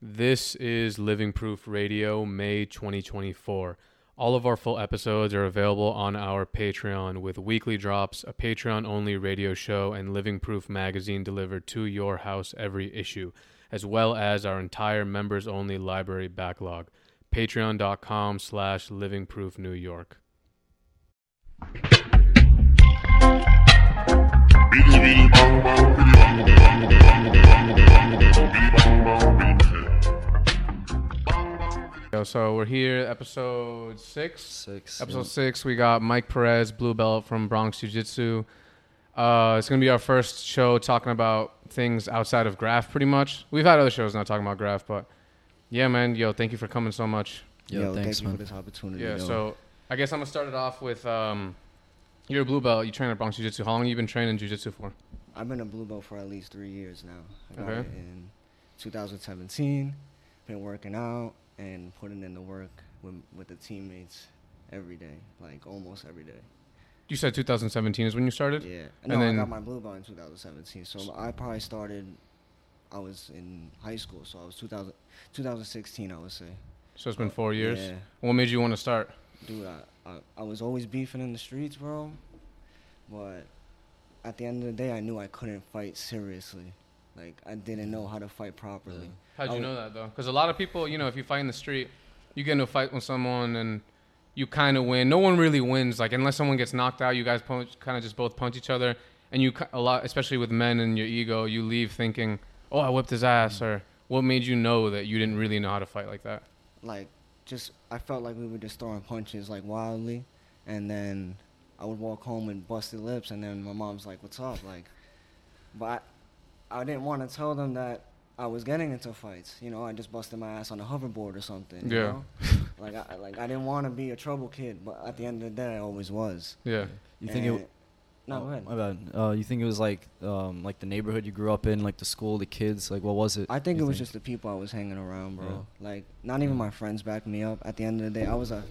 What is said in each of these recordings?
This is Living Proof Radio, May 2024. All of our full episodes are available on our Patreon with weekly drops, a Patreon only radio show, and Living Proof magazine delivered to your house every issue, as well as our entire members only library backlog. Patreon.com slash Living Proof New York. So we're here, episode six. Six. Episode six, we got Mike Perez, blue belt from Bronx Jiu Jitsu. Uh, it's gonna be our first show talking about things outside of graph, pretty much. We've had other shows not talking about graph, but yeah, man, yo, thank you for coming so much. Yo, Yo, thanks, thank you man. for this opportunity. Yeah, yo. so I guess I'm gonna start it off with um, you're a blue belt. You train at Bronx Jiu Jitsu. How long have you been training Jiu Jitsu for? I've been a blue belt for at least three years now. I got Okay. it in 2017. Been working out and putting in the work with with the teammates every day, like almost every day. You said 2017 is when you started. Yeah. And No, then- I got my blue belt in 2017. So I probably started. I was in high school, so I was 2000, 2016, I would say. So it's been four years. Yeah. What made you want to start? Dude, I, I, I was always beefing in the streets, bro. But at the end of the day, I knew I couldn't fight seriously. Like, I didn't know how to fight properly. How'd you would- know that though? Because a lot of people, you know, if you fight in the street, you get into a fight with someone and you kind of win. No one really wins. Like unless someone gets knocked out, you guys punch, kind of just both punch each other, and you a lot, especially with men and your ego, you leave thinking, "Oh, I whipped his ass," mm. or what made you know that you didn't really know how to fight like that? Like, just, I felt like we were just throwing punches, like, wildly. And then I would walk home with busted lips, and then my mom's like, what's up? Like, but I, I didn't want to tell them that I was getting into fights. You know, I just busted my ass on a hoverboard or something. You Yeah. know? like, I, like, I didn't want to be a trouble kid, but at the end of the day, I always was. Yeah. You think And- it? No, oh, go ahead. My bad. Uh, you think it was like, um, like the neighborhood you grew up in, like the school, the kids, like what was it? I think it was just the people I was hanging around, bro. Yeah. Like, not even my friends backed me up. At the end of the day, I was a,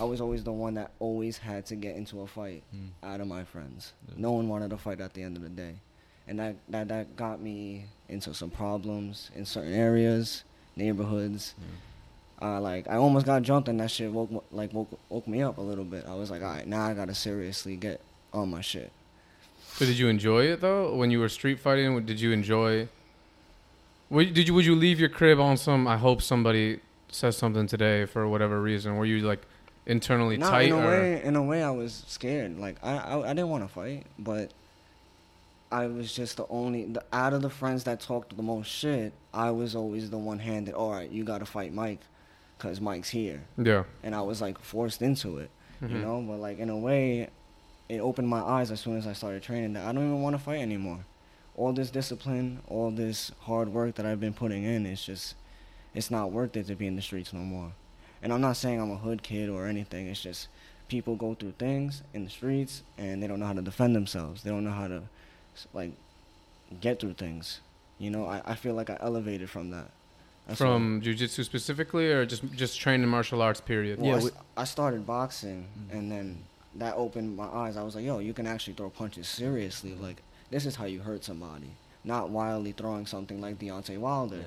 I was always the one that always had to get into a fight Mm. out of my friends. Yeah. No one wanted to fight at the end of the day, and that that that got me into some problems in certain areas, neighborhoods. Uh, like I almost got jumped, and that shit woke like woke woke me up a little bit. I was like, all right, now I gotta seriously get on my shit. So did you enjoy it though? When you were street fighting, did you enjoy? Would, did you would you leave your crib on some? I hope somebody says something today for whatever reason. Were you like internally No, tight in a or? way, in a way, I was scared. Like I, I, I didn't want to fight, but I was just the only the, out of the friends that talked the most shit. I was always the one handed. All right, you got to fight Mike, cause Mike's here, Yeah. and I was like forced into it, you Mhm. know. But like in a way, it opened my eyes as soon as I started training that I don't even want to fight anymore. All this discipline, all this hard work that I've been putting in, it's just, it's not worth it to be in the streets no more. And I'm not saying I'm a hood kid or anything. It's just people go through things in the streets and they don't know how to defend themselves. They don't know how to, like, get through things. You know, I, I feel like I elevated from that. That's all. From jujitsu specifically, or just just training martial arts? Period. Well, Yeah, we- I started boxing, Mm. and then that opened my eyes. I was like, yo, you can actually throw punches seriously. Like, this is how you hurt somebody. Not wildly throwing something like Deontay Wilder.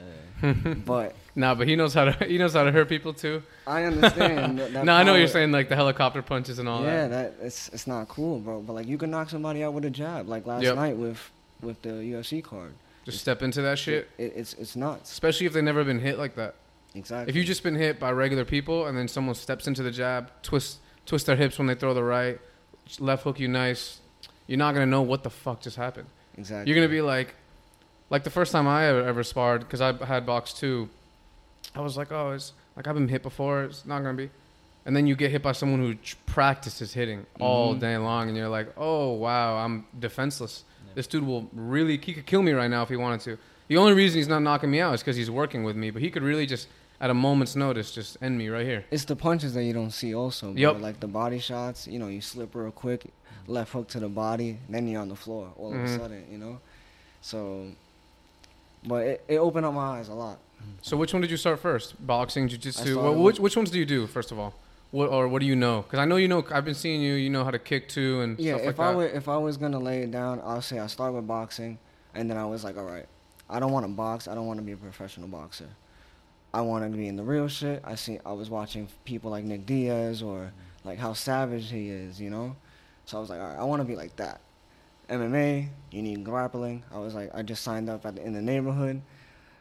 But nah, but he knows how to he knows how to hurt people too. I understand. no, I know you're saying like the helicopter punches and all yeah, that. Yeah, that it's it's not cool, bro. But like, you can knock somebody out with a jab, like last Yep. night with with the UFC card. Just step into that shit, It, it's it's nuts. especially if they've never been hit like that. Exactly. If you just been hit by regular people and then someone steps into the jab, twist twist their hips when they throw the right, left hook you nice, you're not gonna know what the fuck just happened. exactly. You're gonna be like, like the first time I ever, ever sparred because I had box too. I was like, oh, it's like I've been hit before. It's not gonna be. And then you get hit by someone who practices hitting all Mhm. day long, and you're like, oh wow, I'm defenseless. This dude will really he could kill me right now if he wanted to. The only reason he's not knocking me out is because he's working with me, but he could really just at a moment's notice just end me right here. It's the punches that you don't see also. Bro. Yup. Like the body shots, you know, you slip real quick, left hook to the body, and then you're on the floor all of Mhm. a sudden, you know? So, but it, it opened up my eyes a lot. So which one did you start first? Boxing, jiu-jitsu? What, which, which ones do you do first of all? What or what do you know? Because I know you know. I've been seeing you. You know how to kick too and Yeah, stuff like if I were, if I was gonna lay it down, I'll say I start with boxing, and then I was like, all right, I don't want to box. I don't want to be a professional boxer. I wanted to be in the real shit. I see I was watching people like Nick Diaz or like how savage he is, you know. So I was like, all right, I want to be like that. MMA, you need grappling. I was like, I just signed up at the, in the neighborhood.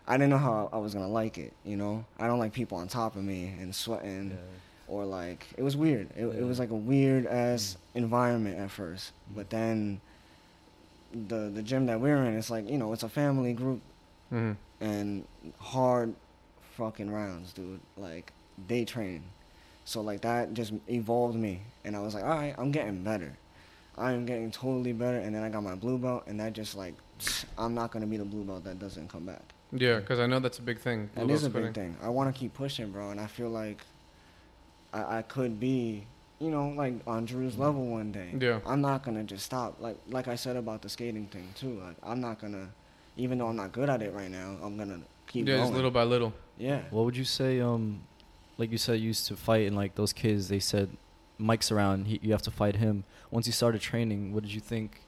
I didn't know how I was gonna like it, you know. I don't like people on top of me and sweating Yeah. or like it was weird. It, Yeah. it was like a weird ass environment at first, but then the the gym that we're in, it's like you know, it's a family group hmm and hard fucking rounds, dude. Like day train. So like that just evolved me, and I was like, all right, I'm getting better. I am getting totally better, and then I got my blue belt, and that just like, I'm not gonna be the blue belt that doesn't come back. Yeah, because I know that's a big thing. That blue is a belt big thing. I want to keep pushing, bro, and I feel like I, I could be, you know, like on Drew's level one day. Yeah. I'm not gonna just stop. Like like I said about the skating thing too. Like I'm not gonna, even though I'm not good at it right now, I'm gonna keep Yeah, going. just little by little. yeah. What would you say? Um, like you said, you used to fight, and like those kids, they said, Mike's around, he, you have to fight him. Once you started training, what did you think?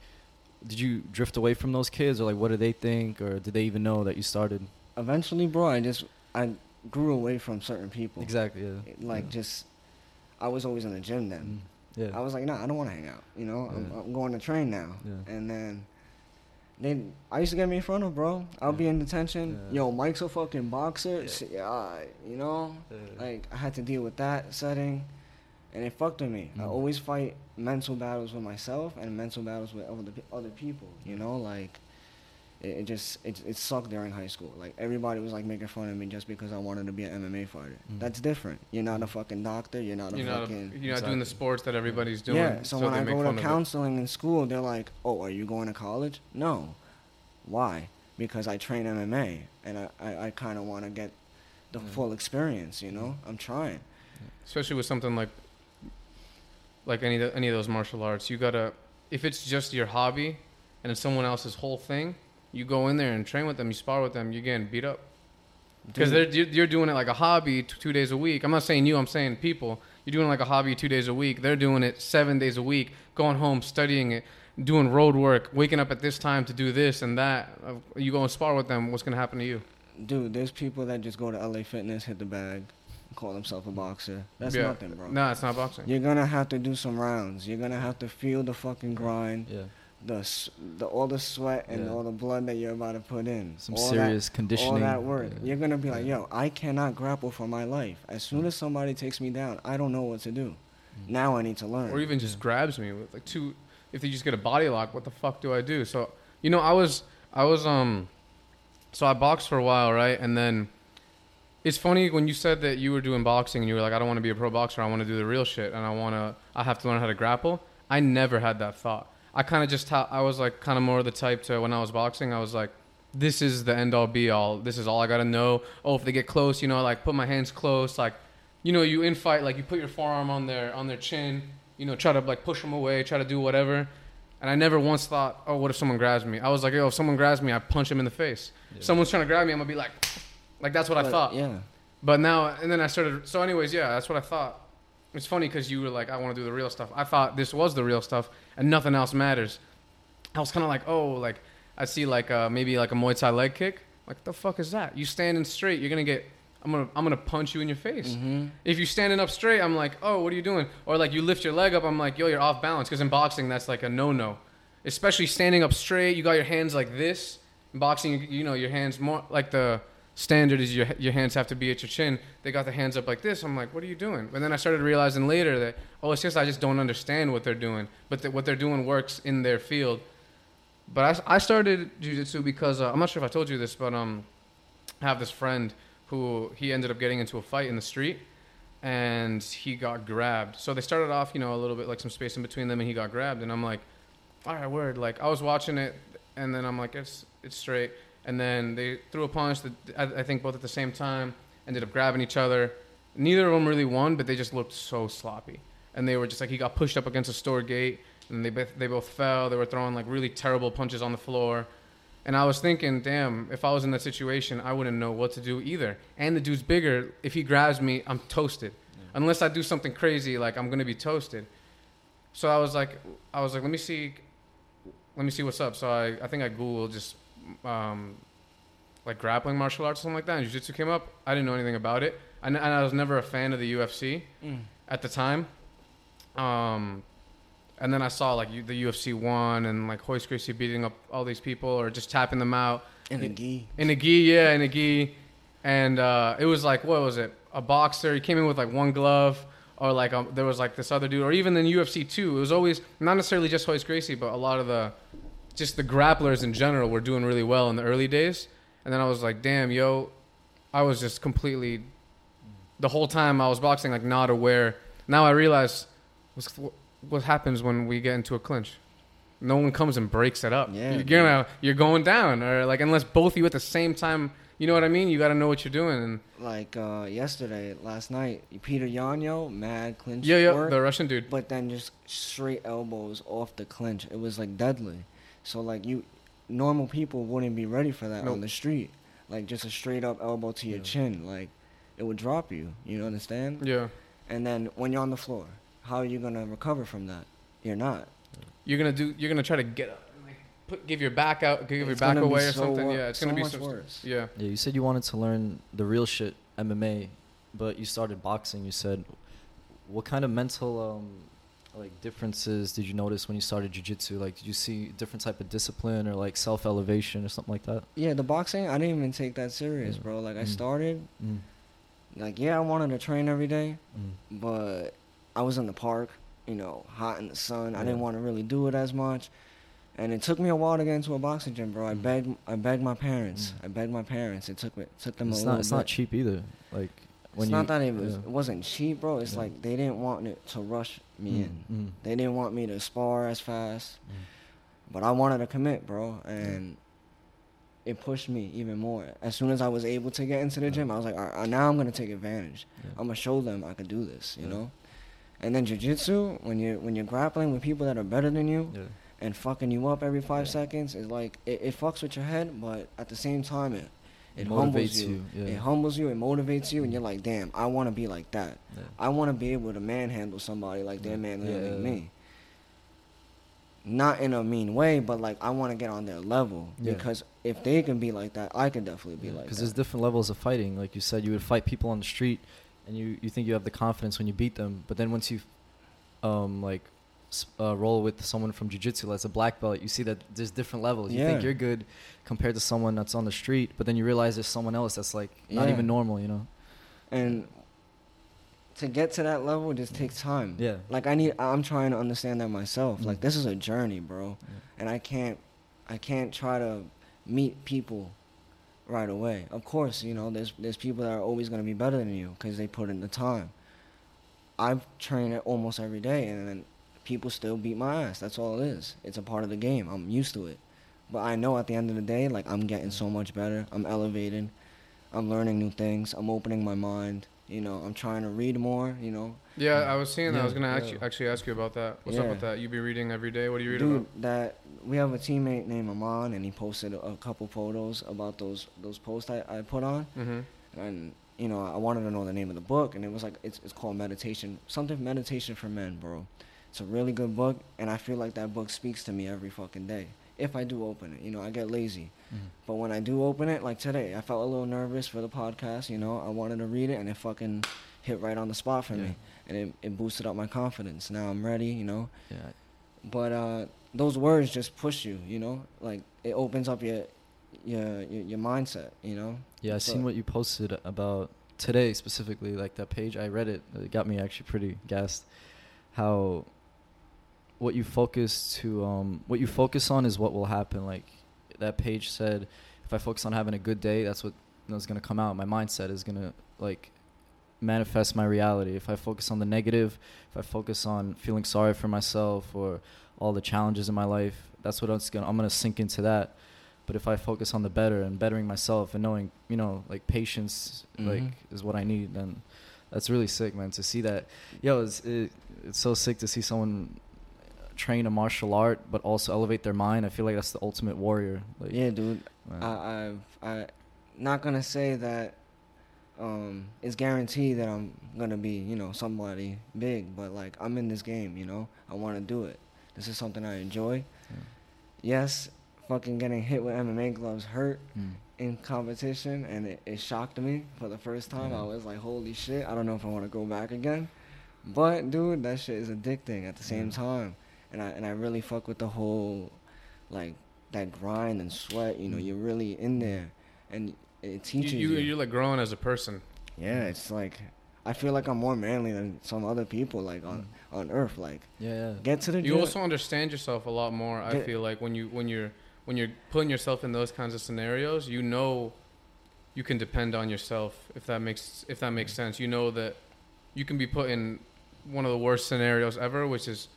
Did you drift away from those kids, or like what did they think, or did they even know that you started? Eventually, bro, I just I grew away from certain people. Exactly. Yeah. Like yeah. just, I was always in the gym then. Mm, yeah. I was like, nah, I don't want to hang out. You know, I'm, I'm going to train now. Yeah. And then they, I used to get me in front of, bro. I'll be in detention. Yeah. Yo, Mike's a fucking boxer. Yeah. Shit, Yeah, you know, Yeah. like I had to deal with that setting, and it fucked with me. I Mm. always fight mental battles with myself and mental battles with other other people. You know, like. It, it just it, it sucked during high school. Like everybody was like making fun of me just because I wanted to be an MMA fighter. Mm. That's different. You're not a fucking doctor. You're not a You're not, fucking. you're not doing the sports that everybody's doing. Yeah, so, when I go to counseling in school, they're like, "Oh, are you going to college?" No. Why? Because I train MMA, and I, I, I kind of want to get the Yeah. full experience. You know, I'm trying. especially with something like like any of any of those martial arts you gotta if it's just your hobby and it's someone else's whole thing you go in there and train with them you spar with them you're getting beat up. Because you're, doing it like a hobby two days a week. I'm not saying you i'm saying people. You're doing like a hobby two days a week. They're doing it seven days a week going home studying it doing road work waking up at this time to do this and that. Uh, you go and spar with them what's to happen to you? Dude, there's people that just go to LA Fitness, hit the bag, call himself a boxer. That's Yeah. nothing, bro. no it's not boxing You're gonna have to do some rounds. You're gonna have to feel the fucking grind, Yeah. the the all the sweat and Yeah. all the blood that you're about to put in. Some all serious that, conditioning. All that work. Yeah. You're gonna be like, Yeah. yo, I cannot grapple for my life. As soon as somebody takes me down, I don't know what to do. Mm. Now I need to learn. or even just Yeah. grabs me with like two if they just get a body lock what the fuck do i do so you know i was i was um so i boxed for a while right and then it's funny when you said that you were doing boxing and you were like i don't want to be a pro boxer i want to do the real shit and i want to i have to learn how to grapple i never had that thought i kind of just ha- i was like kind of more the type to when i was boxing i was like this is the end all be all this is all i gotta know oh if they get close you know like put my hands close like you know, you in fight, like you put your forearm on their on their chin, you know, try to like push them away, try to do whatever. And I never once thought, oh, what if someone grabs me? I was like, yo, if someone grabs me, I punch him in the face. Yeah. Someone's trying to grab me, I'm gonna be like, like that's what I thought. Yeah. But now, and then I started. So, anyways, yeah, that's what I thought. It's funny because you were like, I want to do the real stuff. I thought this was the real stuff, and nothing else matters. I was kind of like, oh, like I see like uh, maybe like a Muay Thai leg kick. Like the fuck is that? You standing straight, you're gonna get. I'm gonna I'm gonna punch you in your face. hmm If you're standing up straight, I'm like, oh, what are you doing? Or like you lift your leg up, I'm like, yo, you're off balance. Because in boxing, that's like a no-no. Especially standing up straight, you got your hands like this. In boxing, you, you know, your hands more like the standard is your your hands have to be at your chin. They got the hands up like this. I'm like, what are you doing? And then I started realizing later that oh, it's just I just don't understand what they're doing, but that what they're doing works in their field. But I, I started jujitsu because uh, I'm not sure if I told you this, but um, I have this friend who he ended up getting into a fight in the street and he got grabbed. So they started off, you know, a little bit like some space in between them and he got grabbed and I'm like, all right, word. Like I was watching it and then I'm like, it's it's straight. And then they threw a punch that I, I think both at the same time ended up grabbing each other. Neither of them really won, but they just looked so sloppy. And they were just like he got pushed up against a store gate and they both, they both fell. They were throwing like really terrible punches on the floor. And I was thinking, damn, if I was in that situation, I wouldn't know what to do either. And the dude's bigger. If he grabs me, I'm toasted. Unless I do something crazy, like I'm gonna be toasted. So I was like, I was like, let me see, let me see what's up. So I, I think I googled just um, like grappling martial arts or something like that, and jiu-jitsu came up, I didn't know anything about it. And, and I was never a fan of the UFC Mm. at the time. Um, and then I saw like the UFC one and like Royce Gracie beating up all these people or just tapping them out In the gi. in a gi, yeah, in a gi, and uh, it was like what was it? A boxer. He came in with like one glove, or like um, there was like this other dude, or even in UFC two. It was always not necessarily just Royce Gracie, but a lot of the just the grapplers in general were doing really well in the early days. And then I was like, damn, yo, I was just completely the whole time I was boxing like not aware. Now I realize what's, what happens when we get into a clinch. No one comes and breaks it up. Yeah, you're gonna you're going down, or like unless both of you at the same time. You know what I mean? You got to know what you're doing. And Like uh, yesterday, last night, Peter Yanyo, mad clinch yeah, yeah, work, the Russian dude. but then just straight elbows off the clinch. It was like deadly. So like you, normal people wouldn't be ready for that Nope. on the street. Like just a straight up elbow to your Yeah. chin, like it would drop you. You understand? Yeah, And then when you're on the floor, how are you gonna recover from that? You're not. you're gonna do. You're gonna try to get up, like put give your back out, give your back away or so something. wor- Yeah, it's so gonna be much so, worse. Yeah, Yeah, you said you wanted to learn the real shit, MMA, but you started boxing. You said, what kind of mental um, like differences did you notice when you started jujitsu? Like, did you see different type of discipline or like self elevation or something like that? Yeah, the boxing, I didn't even take that serious, Yeah. bro. Like I Mm. started, Mm. like yeah, I wanted to train every day, Mm. but I was in the park, you know, hot in the sun. I didn't want to really do it as much, and it took me a while to get into a boxing gym, bro. I Mm. begged, I begged my parents. Mm. I begged my parents. It took me, took them It's a not. little It's bit. not cheap either. Like when it's you. not that it was. yeah. It wasn't cheap, bro. It's Yeah. like they didn't want it to rush me Mm, in. mm, They didn't want me to spar as fast, mm. but I wanted to commit, bro, and it pushed me even more. As soon as I was able to get into the Yeah. gym, I was like, all right, now I'm gonna take advantage. I'm gonna show them I could do this, you know. And then jujitsu, when you when you're grappling with people that are better than you and fucking you up every five seconds, is like it, it fucks with your head, but at the same time it it, It humbles you. you, yeah. It humbles you. It motivates you, and you're like, damn, I want to be like that. Yeah. I want to be able to manhandle somebody like they're manhandling me. Not in a mean way, but like I want to get on their level because if they can be like that, I can definitely be like Because there's different levels of fighting. Like you said, you would fight people on the street, and you, you think you have the confidence when you beat them. But then once you, um, like, uh, roll with someone from jujitsu that's a black belt, you see that there's different levels. You think you're good compared to someone that's on the street, but then you realize there's someone else that's like not Yeah. even normal. You know? and to get to that level just takes time. Yeah. Like I need, I'm trying to understand that myself. Like Mm. this is a journey, bro, and I can't, I can't try to meet people right away. Of course, you know, there's there's people that are always gonna be better than you because they put in the time. I've trained it almost every day, and then people still beat my ass. That's all it is. It's a part of the game. I'm used to it. But I know at the end of the day, like I'm getting so much better. I'm elevated. I'm learning new things. I'm opening my mind. You know, I'm trying to read more. You know, yeah. I was seeing that. I was gonna yeah. actually actually ask you about that. What's up with that? You be reading every day. What do you read dude, about? that we have a teammate named Aman, and he posted a, a couple photos about those those posts I, I put on, Mm-hmm. and you know, I wanted to know the name of the book, and it was like it's it's called Meditation, something Meditation for Men, bro. It's a really good book, and I feel like that book speaks to me every fucking day. If I do open it, you know, I get lazy, but when I do open it, like today, I felt a little nervous for the podcast. You know, I wanted to read it, and it fucking hit right on the spot for Yeah. me, and it, it boosted up my confidence. Now I'm ready, you know. Yeah. But uh, those words just push you, you know. Like it opens up your your your, your mindset, you know. Yeah, I So- seen what you posted about today specifically, like that page. I read it. It got me actually pretty gassed. How what you focus to um what you focus on is what will happen. Like that page said, if I focus on having a good day, that's what is gonna come out. My mindset is gonna like manifest my reality. If I focus on the negative, if I focus on feeling sorry for myself or all the challenges in my life, that's what it's gonna I'm gonna sink into that. But if I focus on the better and bettering myself and knowing, you know, like patience, like Mhm. is what I need, then that's really sick, man. To see that, yo, it's it, it's so sick to see someone train a martial art but also elevate their mind. I feel like that's the ultimate warrior. Like, Yeah, dude. man. I I've I not gonna say that um it's guaranteed that I'm gonna be you know somebody big, but like I'm in this game, you know. I want to do it. This is something I enjoy. Yeah. Yes, fucking getting hit with MMA gloves hurt. Mm. in competition, and it, it shocked me for the first time. I was like, holy shit! I don't know if I want to go back again. But dude, that shit is addicting at the same time, and I and I really fuck with the whole, like that grind and sweat. You know, you're really in there, and it teaches you, you. you're like growing as a person. yeah, it's like I feel like I'm more manly than some other people like on on Earth. Like Yeah, yeah. get to the You gym. also understand yourself a lot more. I feel like when you when you're when you're putting yourself in those kinds of scenarios, you know you can depend on yourself if that makes if that makes sense. You know that you can be put in one of the worst scenarios ever, which is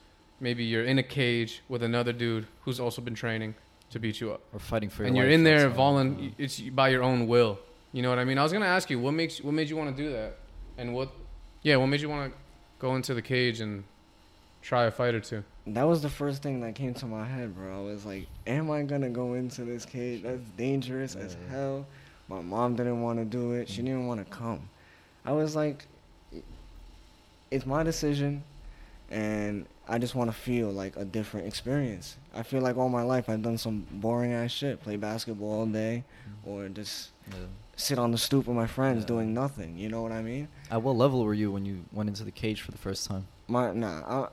maybe you're in a cage with another dude who's also been training to beat you up, Or fighting for your and you're life in there outside. volun It's by your own will. You know what I mean? I was gonna ask you what makes what made you want to do that, and what, yeah, what made you want to go into the cage and try a fight or two. that was the first thing that came to my head, bro. I was like, am I gonna go into this cage? That's dangerous as Yeah. hell. My mom didn't want to do it. She didn't want to come. I was like, it's my decision, and I just want to feel like a different experience. I feel like all my life I've done some boring ass shit, play basketball all day, or just Yeah. sit on the stoop with my friends Yeah. doing nothing. You know what I mean? At what level were you when you went into the cage for the first time? My nah. I,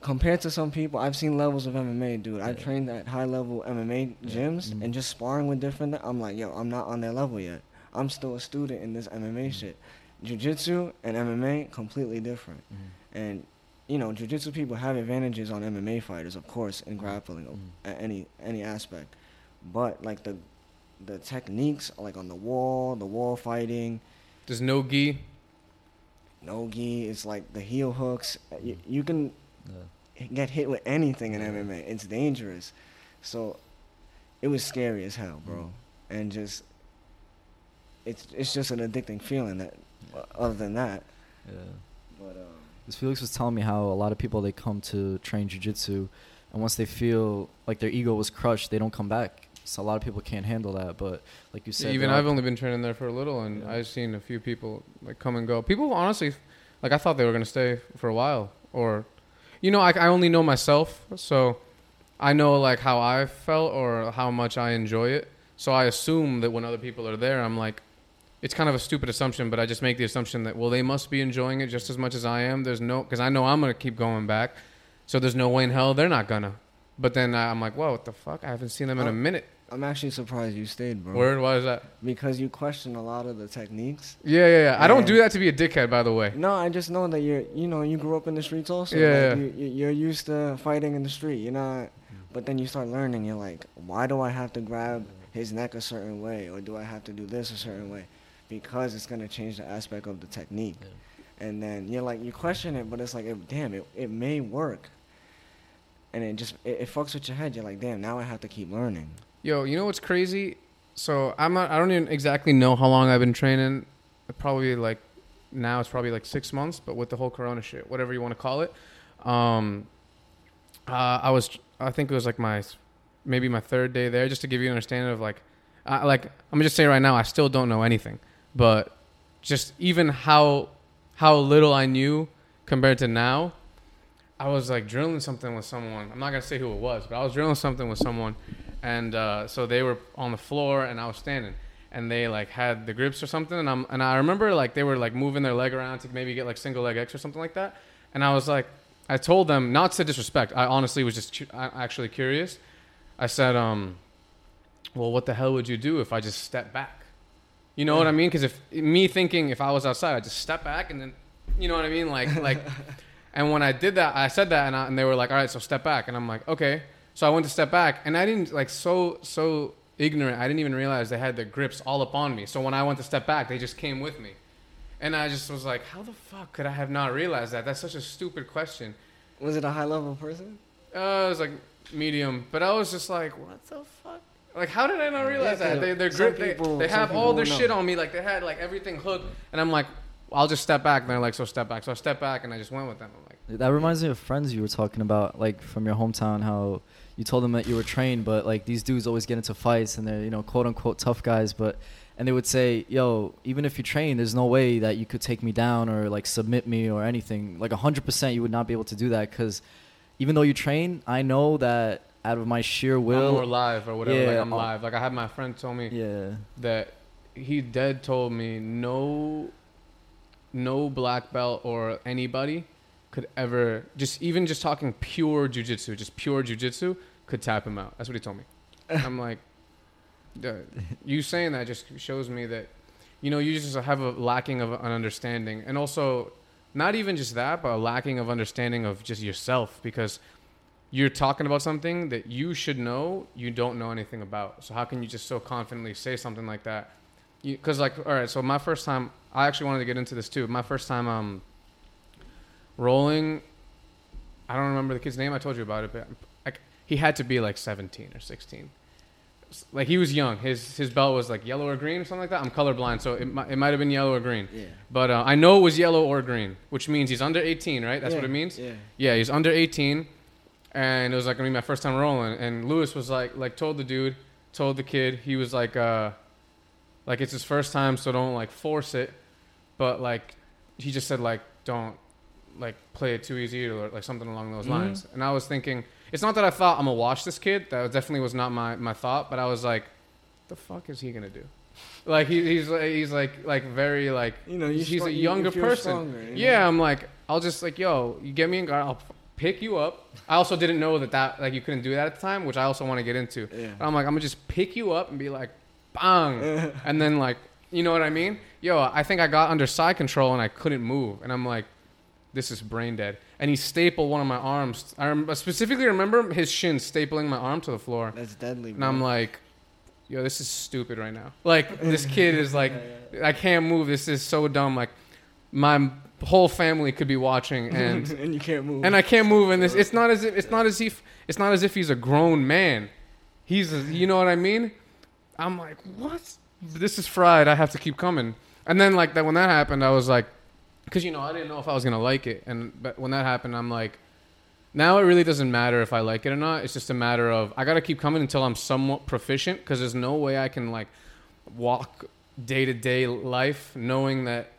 compared to some people, I've seen levels of MMA, dude. I've trained at high level MMA Yeah. gyms Mhm. and just sparring with different. I'm like, yo, I'm not on their level yet. I'm still a student in this MMA Mhm. shit. Jiu-jitsu and MMA completely different. Mm-hmm. And you know, jiu-jitsu people have advantages on MMA fighters, of course, in grappling at any any aspect. But like the the techniques, like on the wall, the wall fighting, There's no gi. no gi, it's like the heel hooks. You, you can Yeah. get hit with anything in Yeah. MMA. It's dangerous. So it was scary as hell, bro. Mm. And just it's it's just an addicting feeling that other than that. Yeah. But um Because Felix was telling me how a lot of people they come to train jujitsu, and once they feel like their ego was crushed, they don't come back. So a lot of people can't handle that. But like you said, Even I've only been training there for a little, and Yeah. I've seen a few people like come and go. People honestly, like I thought they were gonna stay for a while, or, you know, I, I only know myself, so I know like how I felt or how much I enjoy it. So I assume that when other people are there, I'm like, it's kind of a stupid assumption, but I just make the assumption that well, they must be enjoying it just as much as I am. There's no because I know I'm gonna keep going back, so there's no way in hell they're not gonna. But then I'm like, whoa, what the fuck? I haven't seen them in a minute. I'm actually surprised you stayed, bro. Word, why is that? Because you question a lot of the techniques. Yeah, yeah, yeah. I don't do that to be a dickhead, by the way. No, I just know that you're, you know, you grew up in the streets also. Yeah, Like, yeah. You, you're used to fighting in the street. You're not, but then you start learning. You're like, why do I have to grab his neck a certain way, or do I have to do this a certain way? Because it's gonna change the aspect of the technique. And then you're like, you question it, but it's like, it, damn, it, it may work. And it just, it, it fucks with your head. You're like, damn, now I have to keep learning. Yo, you know what's crazy? So I'm not. I don't even exactly know how long I've been training. Probably like now it's probably like six months, but with the whole Corona shit, whatever you want to call it. Um, uh, I was. I think it was like my maybe my third day there, just to give you an understanding of like, I, like I'm gonna just say right now, I still don't know anything, but just even how how little I knew compared to now, I was like drilling something with someone. I'm not gonna say who it was, but I was drilling something with someone, and uh, so they were on the floor and I was standing, and they like had the grips or something, and I'm and I remember like they were like moving their leg around to maybe get like single leg X or something like that, and I was like, I told them not to disrespect. I honestly was just cu- actually curious. I said, um, well, what the hell would you do if I just step back? You know what I mean? Because if me thinking if I was outside, I'd just step back and then, you know what I mean? Like like, and when I did that, I said that, and, I, and they were like, all right, so step back, and I'm like, okay. So I went to step back, and I didn't like so so ignorant. I didn't even realize they had their grips all upon me. So when I went to step back, they just came with me, and I just was like, how the fuck could I have not realized that? That's such a stupid question. Was it a high level person? Uh, it was like medium, but I was just like, what the fuck? Like, how did I not realize Yeah, that? They, they're grip, they, people- they some have all their shit know. on me. Like they had like everything hooked, and I'm like, I'll just step back. And they're like, so step back. So I step back, and I just went with them. I'm like, That reminds me of friends you were talking about, like from your hometown, how you told them that you were trained, but like these dudes always get into fights and they're, you know, quote unquote tough guys, but and they would say, "Yo, even if you train, there's no way that you could take me down or like submit me or anything. Like 100% you would not be able to do that cuz even though you train, I know that out of my sheer I'm will. more live or whatever. like Yeah, I'm uh, live. Like I had my friend tell me yeah. that he dead told me no, no black belt or anybody could ever just even just talking pure jujitsu, just pure jujitsu could tap him out. That's what he told me. I'm like, you saying that just shows me that, you know, you just have a lacking of an understanding, and also not even just that, but a lacking of understanding of just yourself because you're talking about something that you should know you don't know anything about. So how can you just so confidently say something like that? Because like, all right, so my first time, I actually wanted to get into this too. My first time, um, rolling. I don't remember the kid's name. I told you about it, but like he had to be like 17 or 16. Like he was young. His his belt was like yellow or green or something like that. I'm colorblind, so it might, it might have been yellow or green. Yeah. But uh, I know it was yellow or green, which means he's under 18, right? That's Yeah, what it means. Yeah. Yeah, he's under 18, and it was like gonna be my first time rolling. And Lewis was like, like told the dude, told the kid, he was like, uh, like it's his first time, so don't like force it. But like, he just said like, don't like play it too easy or like something along those Mhm. lines. And I was thinking, it's not that I thought I'm gonna watch this kid. That definitely was not my my thought. But I was like, the fuck is he gonna do? Like he, he's like he's like like very like You know, he's stro- a younger person. stronger, you Yeah, know? I'm like, I'll just like, yo, you get me in guard, I'll pick you up. I also didn't know that that like you couldn't do that at the time, which I also want to get into. Yeah. I'm like, I'm gonna just pick you up and be like, bang, and then like, you know what I mean? Yo, I think I got under side control and I couldn't move, and I'm like, this is brain dead. And he stapled one of my arms. I rem- I specifically remember his shin stapling my arm to the floor, That's deadly. and I'm like, yo, this is stupid right now. Like this kid is like, I can't move. This is so dumb. Like my whole family could be watching and and you can't move. and I can't move in this. It's not as if it's not as if it's not as if he's a grown man. He's a, you know what I mean? I'm like, what? This is fried. I have to keep coming. And then like that when that happened, I was like, because you know I didn't know if I was gonna like it. And but when that happened, I'm like, now it really doesn't matter if I like it or not. It's just a matter of I gotta keep coming until I'm somewhat proficient. Because there's no way I can like walk day to day life knowing that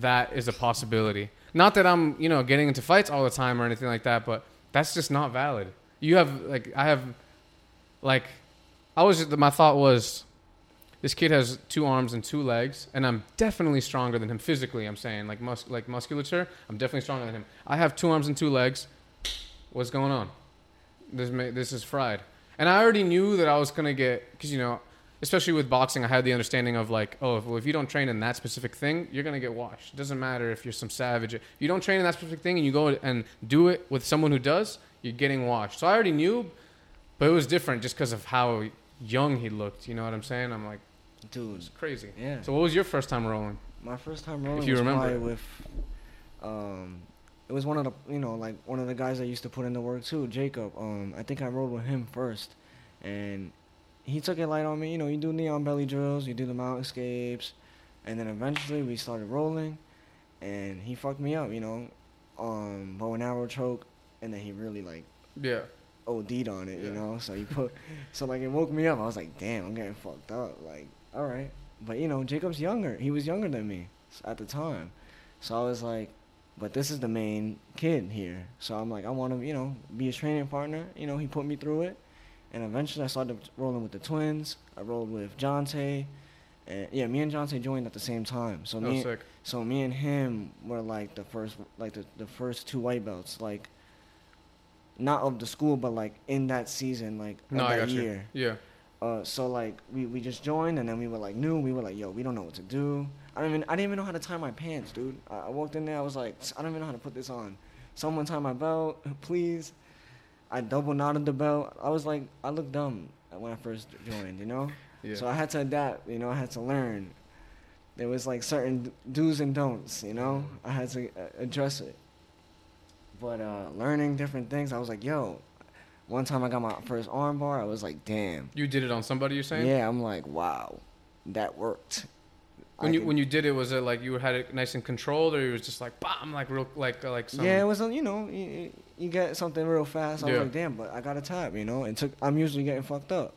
that is a possibility. Not that I'm, you know, getting into fights all the time or anything like that, but that's just not valid. You have like I have like I was just, my thought was this kid has two arms and two legs and I'm definitely stronger than him physically, I'm saying, like mus- like musculature, I'm definitely stronger than him. I have two arms and two legs. What's going on? This ma- this is fried. And I already knew that I was to get cuz you know, especially with boxing, I had the understanding of like, oh, if, well, if you don't train in that specific thing, you're gonna get washed. It doesn't matter if you're some savage. If you don't train in that specific thing and you go and do it with someone who does, you're getting washed. So I already knew, but it was different just because of how young he looked. You know what I'm saying? I'm like, dude. it's crazy. Yeah. So what was your first time rolling? My first time rolling if you was remember. with, um, it was one of the you know like one of the guys I used to put in the work too, Jacob. Um, I think I rolled with him first, and he took it light on me. You know, you do knee on belly drills, you do the mountain escapes, and then eventually we started rolling, and he fucked me up. You know, um, bow and arrow choke, and then he really like Yeah. OD'd on it, you know. So he put, so like it woke me up. I was like, damn, I'm getting fucked up. Like, all right, but you know, Jacob's younger. He was younger than me at the time, so I was like, but this is the main kid here. So I'm like, I want to, you know, be his training partner. You know, he put me through it, and eventually I started rolling with the twins. I rolled with Jonte. And yeah, me and Jonte joined at the same time. So me, so me and him were like the first, like the, the first two white belts, like not of the school, but like in that season, like No, that got you. year. Yeah. Uh, so like we, we just joined, and then we were like new. We were like, yo, we don't know what to do. I don't even I didn't even know how to tie my pants, dude. I, I walked in there, I was like, I don't even know how to put this on. Someone tie my belt, please. I double knotted the belt. I was like, I looked dumb when I first joined, you know. Yeah. So I had to adapt, you know, I had to learn. There was like certain do's and don'ts, you know. I had to uh, address it. But uh, learning different things, I was like, yo. One time I got my first arm bar, I was like, damn. you did it on somebody. You're saying? Yeah, I'm like, wow, that worked. When I you could- when you did it, was it like you had it nice and controlled, or you was just like bam, like real like uh, like some? yeah, it was uh, you know you, you get something real fast. I Yeah. was like, damn, but I got a tap, you know. And took I'm usually getting fucked up.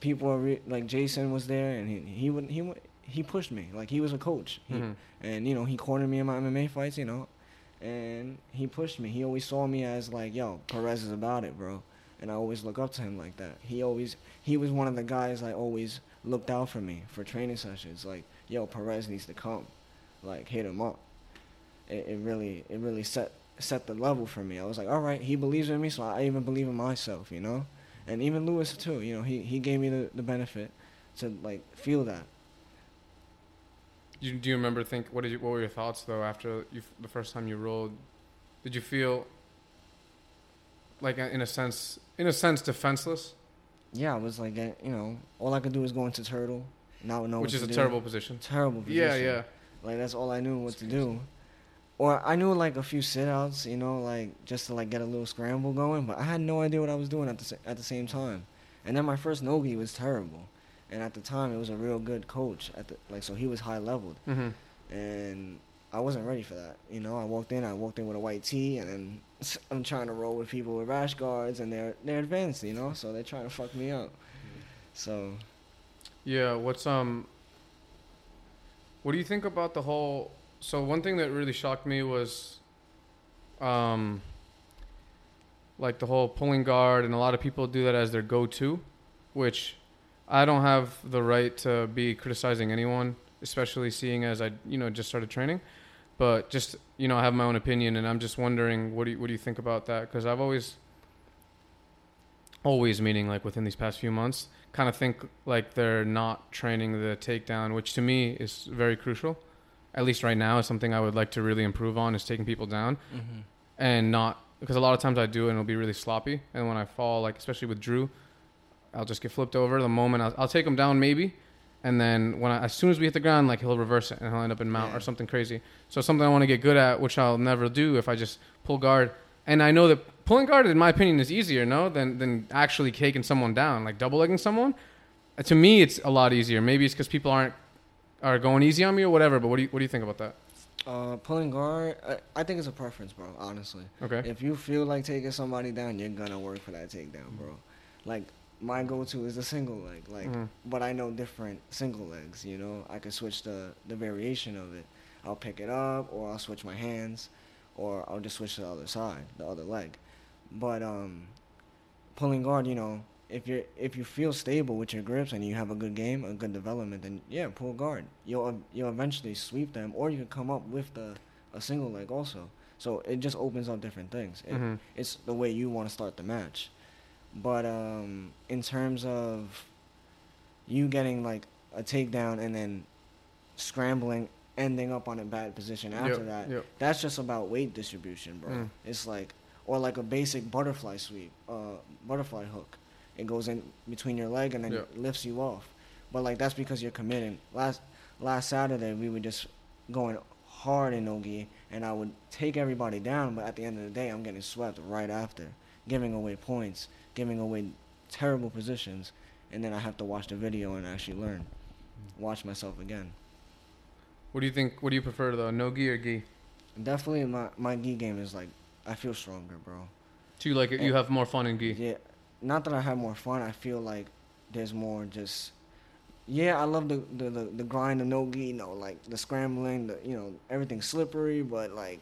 People are re- like Jason was there, and he he would he would he pushed me like he was a coach, he, Mhm. and you know he cornered me in my MMA fights, you know, and he pushed me. He always saw me as like, yo, Perez is about it, bro. and I always look up to him like that. He always he was one of the guys I always looked out for me for training sessions. Like, yo, Perez needs to come, like hit him up. It, it really it really set set the level for me. I was like, all right, he believes in me, so I even believe in myself, you know. And even Lewis too, you know, he he gave me the, the benefit to like feel that. You, do you remember think what did you what were your thoughts though after you the first time you rolled? Did you feel like in a sense in a sense defenseless, Yeah, I was like, you know, all I could do was go into turtle, not know which is a do. terrible position. terrible position. Yeah, yeah. Like that's all I knew what to do. Or I knew like a few sit outs, you know, like just to like get a little scramble going, but I had no idea what I was doing at the at the same time. And then my first nogi was terrible. And at the time it was a real good coach at the like so he was high leveled hmm and I wasn't ready for that. You know, I walked in, I walked in with a white tee and then I'm trying to roll with people with rash guards and they're they're advanced, you know, so they're trying to fuck me up. So Yeah, what's um what do you think about the whole so one thing that really shocked me was um like the whole pulling guard and a lot of people do that as their go-to, which I don't have the right to be criticizing anyone, especially seeing as I, you know, just started training. But just, you know, I have my own opinion and I'm just wondering what do you what do you think about that cuz I've always always meaning like within these past few months kind of think like they're not training the takedown, which to me is very crucial. At least right now is something I would like to really improve on is taking people down Mm-hmm. and not because a lot of times I do it and it'll be really sloppy. And when I fall, like especially with Drew, I'll just get flipped over. The moment I'll, I'll take him down maybe, and then when I, as soon as we hit the ground, like he'll reverse it and he'll end up in mount Yeah. or something crazy. So something I want to get good at, which I'll never do if I just pull guard. And I know that pulling guard, in my opinion, is easier, no, than than actually taking someone down, like double legging someone. Uh, To me, it's a lot easier. Maybe it's because people aren't are going easy on me or whatever. But what do you what do you think about that? uh, pulling guard, I, I think it's a preference, bro. Honestly. Okay. If you feel like taking somebody down, you're gonna work for that takedown, bro. Like my go-to is the single leg, like, Mhm. but I know different single legs. You know, I can switch the the variation of it. I'll pick it up, or I'll switch my hands, or I'll just switch to the other side, the other leg. But um, pulling guard, you know, if you if you feel stable with your grips and you have a good game, a good development, then yeah, pull guard. You'll you'll eventually sweep them, or you can come up with the a single leg also. So it just opens up different things. It, Mhm. It's the way you want to start the match. But um, in terms of you getting like a takedown and then scrambling, ending up on a bad position after Yep, that, yep. that's just about weight distribution, bro. Mm. It's like, or like a basic butterfly sweep, uh, butterfly hook. It goes in between your leg and then Yeah. lifts you off. But like that's because you're committing. Last last Saturday we were just going hard in nogi, and I would take everybody down. But at the end of the day, I'm getting swept right after, giving away points, giving away terrible positions, and then I have to watch the video and actually learn, watch myself again. What do you think? What do you prefer though, no gi or gi? Definitely, my my gi game is like I feel stronger, bro. Do you like it? You have more fun in gi. Yeah, not that I have more fun. I feel like there's more just. Yeah, I love the the the, the grind, the no gi, you know, like the scrambling, the you know everything slippery, but like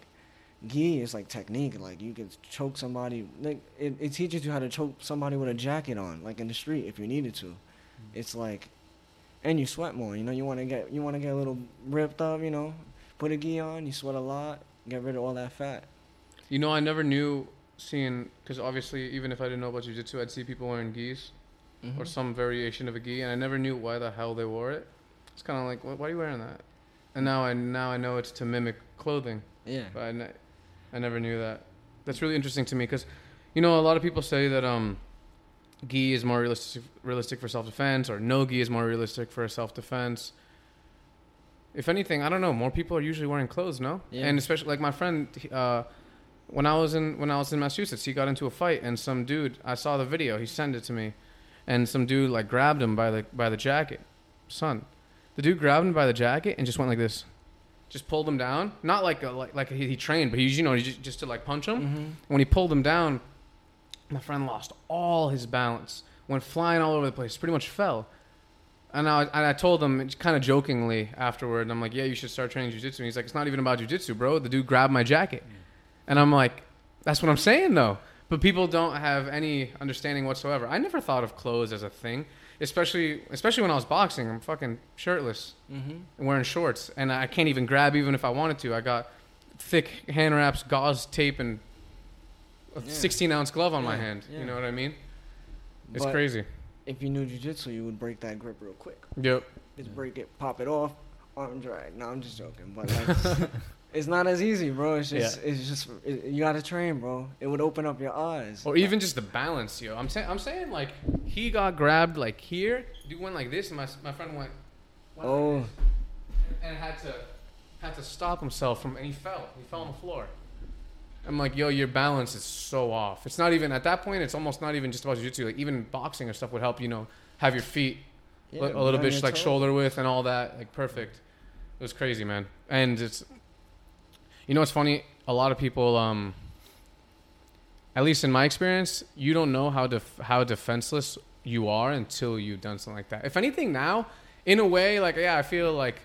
gi is like technique. Like you can choke somebody. Like it, it teaches you how to choke somebody with a jacket on, like in the street if you needed to. Mm. It's like, and you sweat more. You know, you want to get you want to get a little ripped up. You know, put a gi on, you sweat a lot, get rid of all that fat. You know, I never knew seeing because obviously, even if I didn't know about jujitsu, I'd see people wearing gis or Mhm. some variation of a gi, and I never knew why the hell they wore it. It's kind of like, why, why are you wearing that? And now I now I know it's to mimic clothing, Yeah. but I, ne- I never knew that. That's really interesting to me because, you know, a lot of people say that um, gi is more realistic realistic for self defense, or no gi is more realistic for self defense. If anything, I don't know. More people are usually wearing clothes, no? Yeah. And especially like my friend, uh, when I was in when I was in Massachusetts, he got into a fight, and some dude. I saw the video. He sent it to me, and some dude like grabbed him by the by the jacket. Son, the dude grabbed him by the jacket and just went like this, just pulled him down. Not like a, like like he, he trained, but he you know just, just to like punch him. Mm-hmm. When he pulled him down, my friend lost all his balance, went flying all over the place, pretty much fell. And I, and I told him kind of jokingly afterward, I'm like, yeah, you should start training jujitsu. And he's like, it's not even about jujitsu, bro. The dude grabbed my jacket. And I'm like, that's what I'm saying, though. but people don't have any understanding whatsoever. I never thought of clothes as a thing, especially especially when I was boxing. I'm fucking shirtless Mm-hmm. and wearing shorts, and I can't even grab even if I wanted to. I got thick hand wraps, gauze tape, and a Yeah. 16 ounce glove on my hand. yeah. You know what I mean? It's But crazy. If you knew jujitsu, you would break that grip real quick. Yep. Just break it, pop it off, arm drag. No, I'm just joking, but like, it's not as easy, bro. It's just, it's just, it, you gotta train, bro. It would open up your eyes. Or even just the balance, yo. I'm saying, I'm saying, like he got grabbed like here, you went like this, and my my friend went. went Oh. this, and had to had to stop himself from, and he fell. He fell on the floor. I'm like, yo, your balance is so off. It's not even at that point. It's almost not even just about jiu-jitsu. Like even boxing or stuff would help. You know, have your feet Yeah, a little bit like toe. shoulder width and all that, like perfect. It was crazy, man. And it's, you know, what's funny. A lot of people, um, at least in my experience, you don't know how def- how defenseless you are until you've done something like that. If anything, now, in a way, like yeah, I feel like,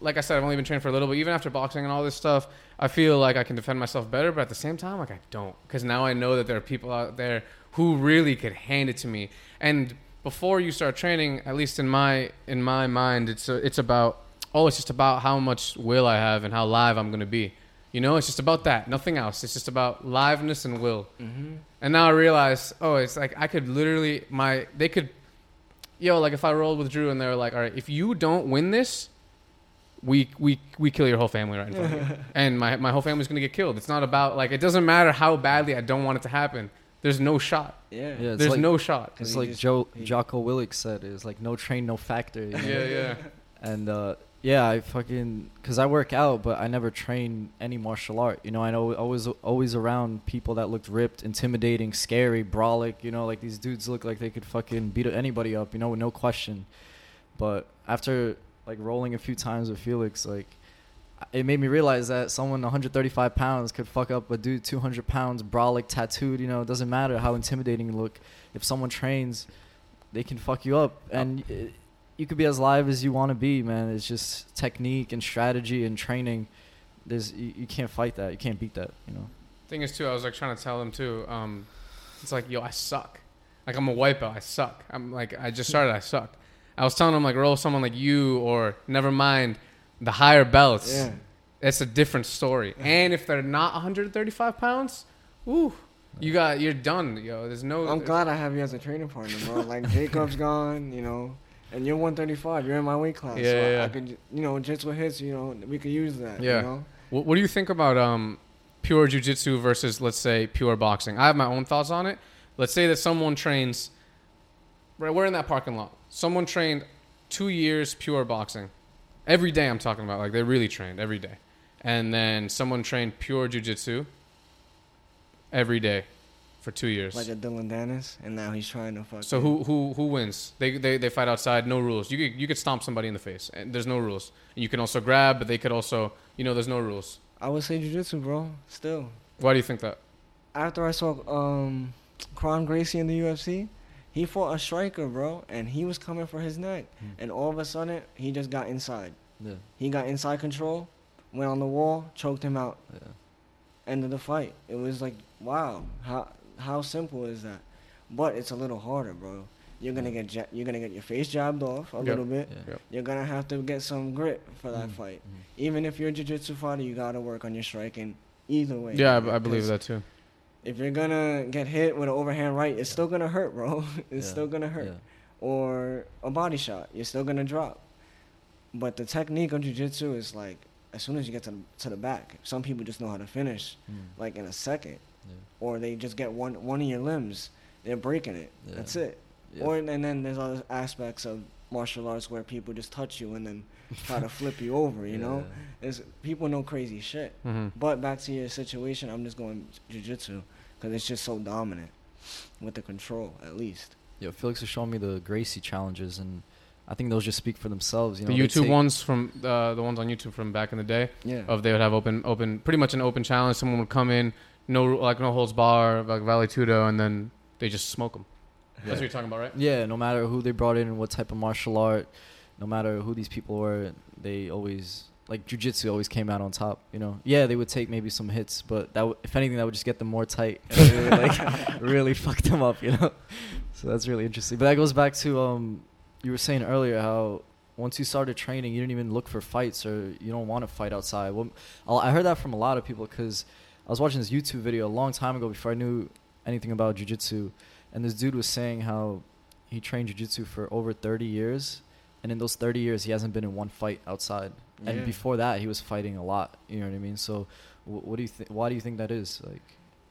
like I said, I've only been trained for a little, but even after boxing and all this stuff, I feel like I can defend myself better. But at the same time, like I don't, because now I know that there are people out there who really could hand it to me. And before you start training, at least in my in my mind, it's a, it's about oh, it's just about how much will I have and how live I'm gonna be. You know, it's just about that, nothing else. It's just about liveness and will. Mm-hmm. And now I realize, oh, it's like I could literally my they could, yo, like if I rolled with Drew and they were like, all right, if you don't win this, we we we kill your whole family right in front of you, and my my whole family's gonna get killed. It's not about like it doesn't matter how badly I don't want it to happen. There's no shot. Yeah. Yeah, it's There's like, no shot. It's like just- Joe he- Jocko Willink said. It's like no train, no factor. You know? Yeah, yeah. And uh, yeah, I fucking because I work out, but I never train any martial art. You know, I know always always around people that looked ripped, intimidating, scary, brolic. You know, like these dudes look like they could fucking beat anybody up. You know, with no question. But after like rolling a few times with Felix, like it made me realize that someone 135 pounds could fuck up a dude 200 pounds, brolic, tattooed. You know, it doesn't matter how intimidating you look. If someone trains, they can fuck you up, and uh, it, you could be as live as you want to be, man. It's just technique and strategy and training. There's you, you can't fight that. You can't beat that. You know. Thing is too, I was like trying to tell him too. Um, it's like yo, I suck. Like I'm a wipeout. I suck. I'm like I just started. I suck. I was telling him like roll someone like you or never mind the higher belts. Yeah. It's a different story. And if they're not 135 pounds, ooh, you got you're done, yo. There's no. I'm glad I have you as a training partner, bro. Like Jacob's gone, you know, and you're 135. You're in my weight class. Yeah, so yeah, I. I could, you know, just with hits, you know, we could use that. Yeah. You know? What, what do you think about um, pure jujitsu versus, let's say, pure boxing? I have my own thoughts on it. Let's say that someone trains. Right, we're in that parking lot. Someone trained two years pure boxing, every day. I'm talking about like they really trained every day, and then someone trained pure jujitsu every day for two years. Like a Dillon Danis, and now he's trying to fuck. so who who who wins? They, they they fight outside, no rules. You could you could stomp somebody in the face, and there's no rules. And you can also grab, but they could also you know there's no rules. I would say jujitsu, bro. Still, Why do you think that? after I saw um, Kron Gracie in the UFC, he fought a striker, bro, and he was coming for his neck, Hmm. and all of a sudden he just got inside. Yeah. He got inside control, went on the wall, choked him out. Yeah. End of the fight. It was like, wow, how how simple is that? But it's a little harder, bro. You're gonna get ja- you're gonna get your face jabbed off a Yep. little bit. Yeah. Yep. You're gonna have to get some grit for that Mhm. fight. Mhm. Even if you're a jiu-jitsu fighter, you gotta work on your striking. Either way. Yeah, man, I, I believe 'cause that too. If you're gonna get hit with an overhand right, it's still gonna hurt, bro. it's Yeah. still gonna hurt. Yeah. Or a body shot, you're still gonna drop. But the technique of jiu-jitsu is like as soon as you get to the, to the back, some people just know how to finish Mm. like in a second, Yeah. Or they just get one one of your limbs, they're breaking it. Yeah. That's it. Yeah. Or and then there's other aspects of martial arts where people just touch you and then try to flip you over. You know, it's, people know crazy shit. hmm But back to your situation, I'm just going jujitsu because it's just so dominant with the control, at least. Yeah, Felix was showing me the Gracie challenges, and I think those just speak for themselves. You know, the YouTube ones from uh, the ones on YouTube from back in the day Yeah. of they would have open open pretty much an open challenge. Someone would come in, no like no holds bar, like Vale Tudo, and then they just smoke them. That's what you're talking about, right? Yeah, no matter who they brought in and what type of martial art, no matter who these people were, they always like jujitsu always came out on top. You know, yeah, they would take maybe some hits, but that w- if anything, that would just get them more tight. Would, like really fuck them up. You know, so that's really interesting. But that goes back to um, you were saying earlier how once you started training, you didn't even look for fights or you don't want to fight outside. Well, I heard that from a lot of people because I was watching this YouTube video a long time ago before I knew anything about jujitsu, and this dude was saying how he trained jujitsu for over 30 years, and in those 30 years he hasn't been in one fight outside. Yeah. And before that, he was fighting a lot. You know what I mean? So, wh- what do you think? Why do you think that is? Like,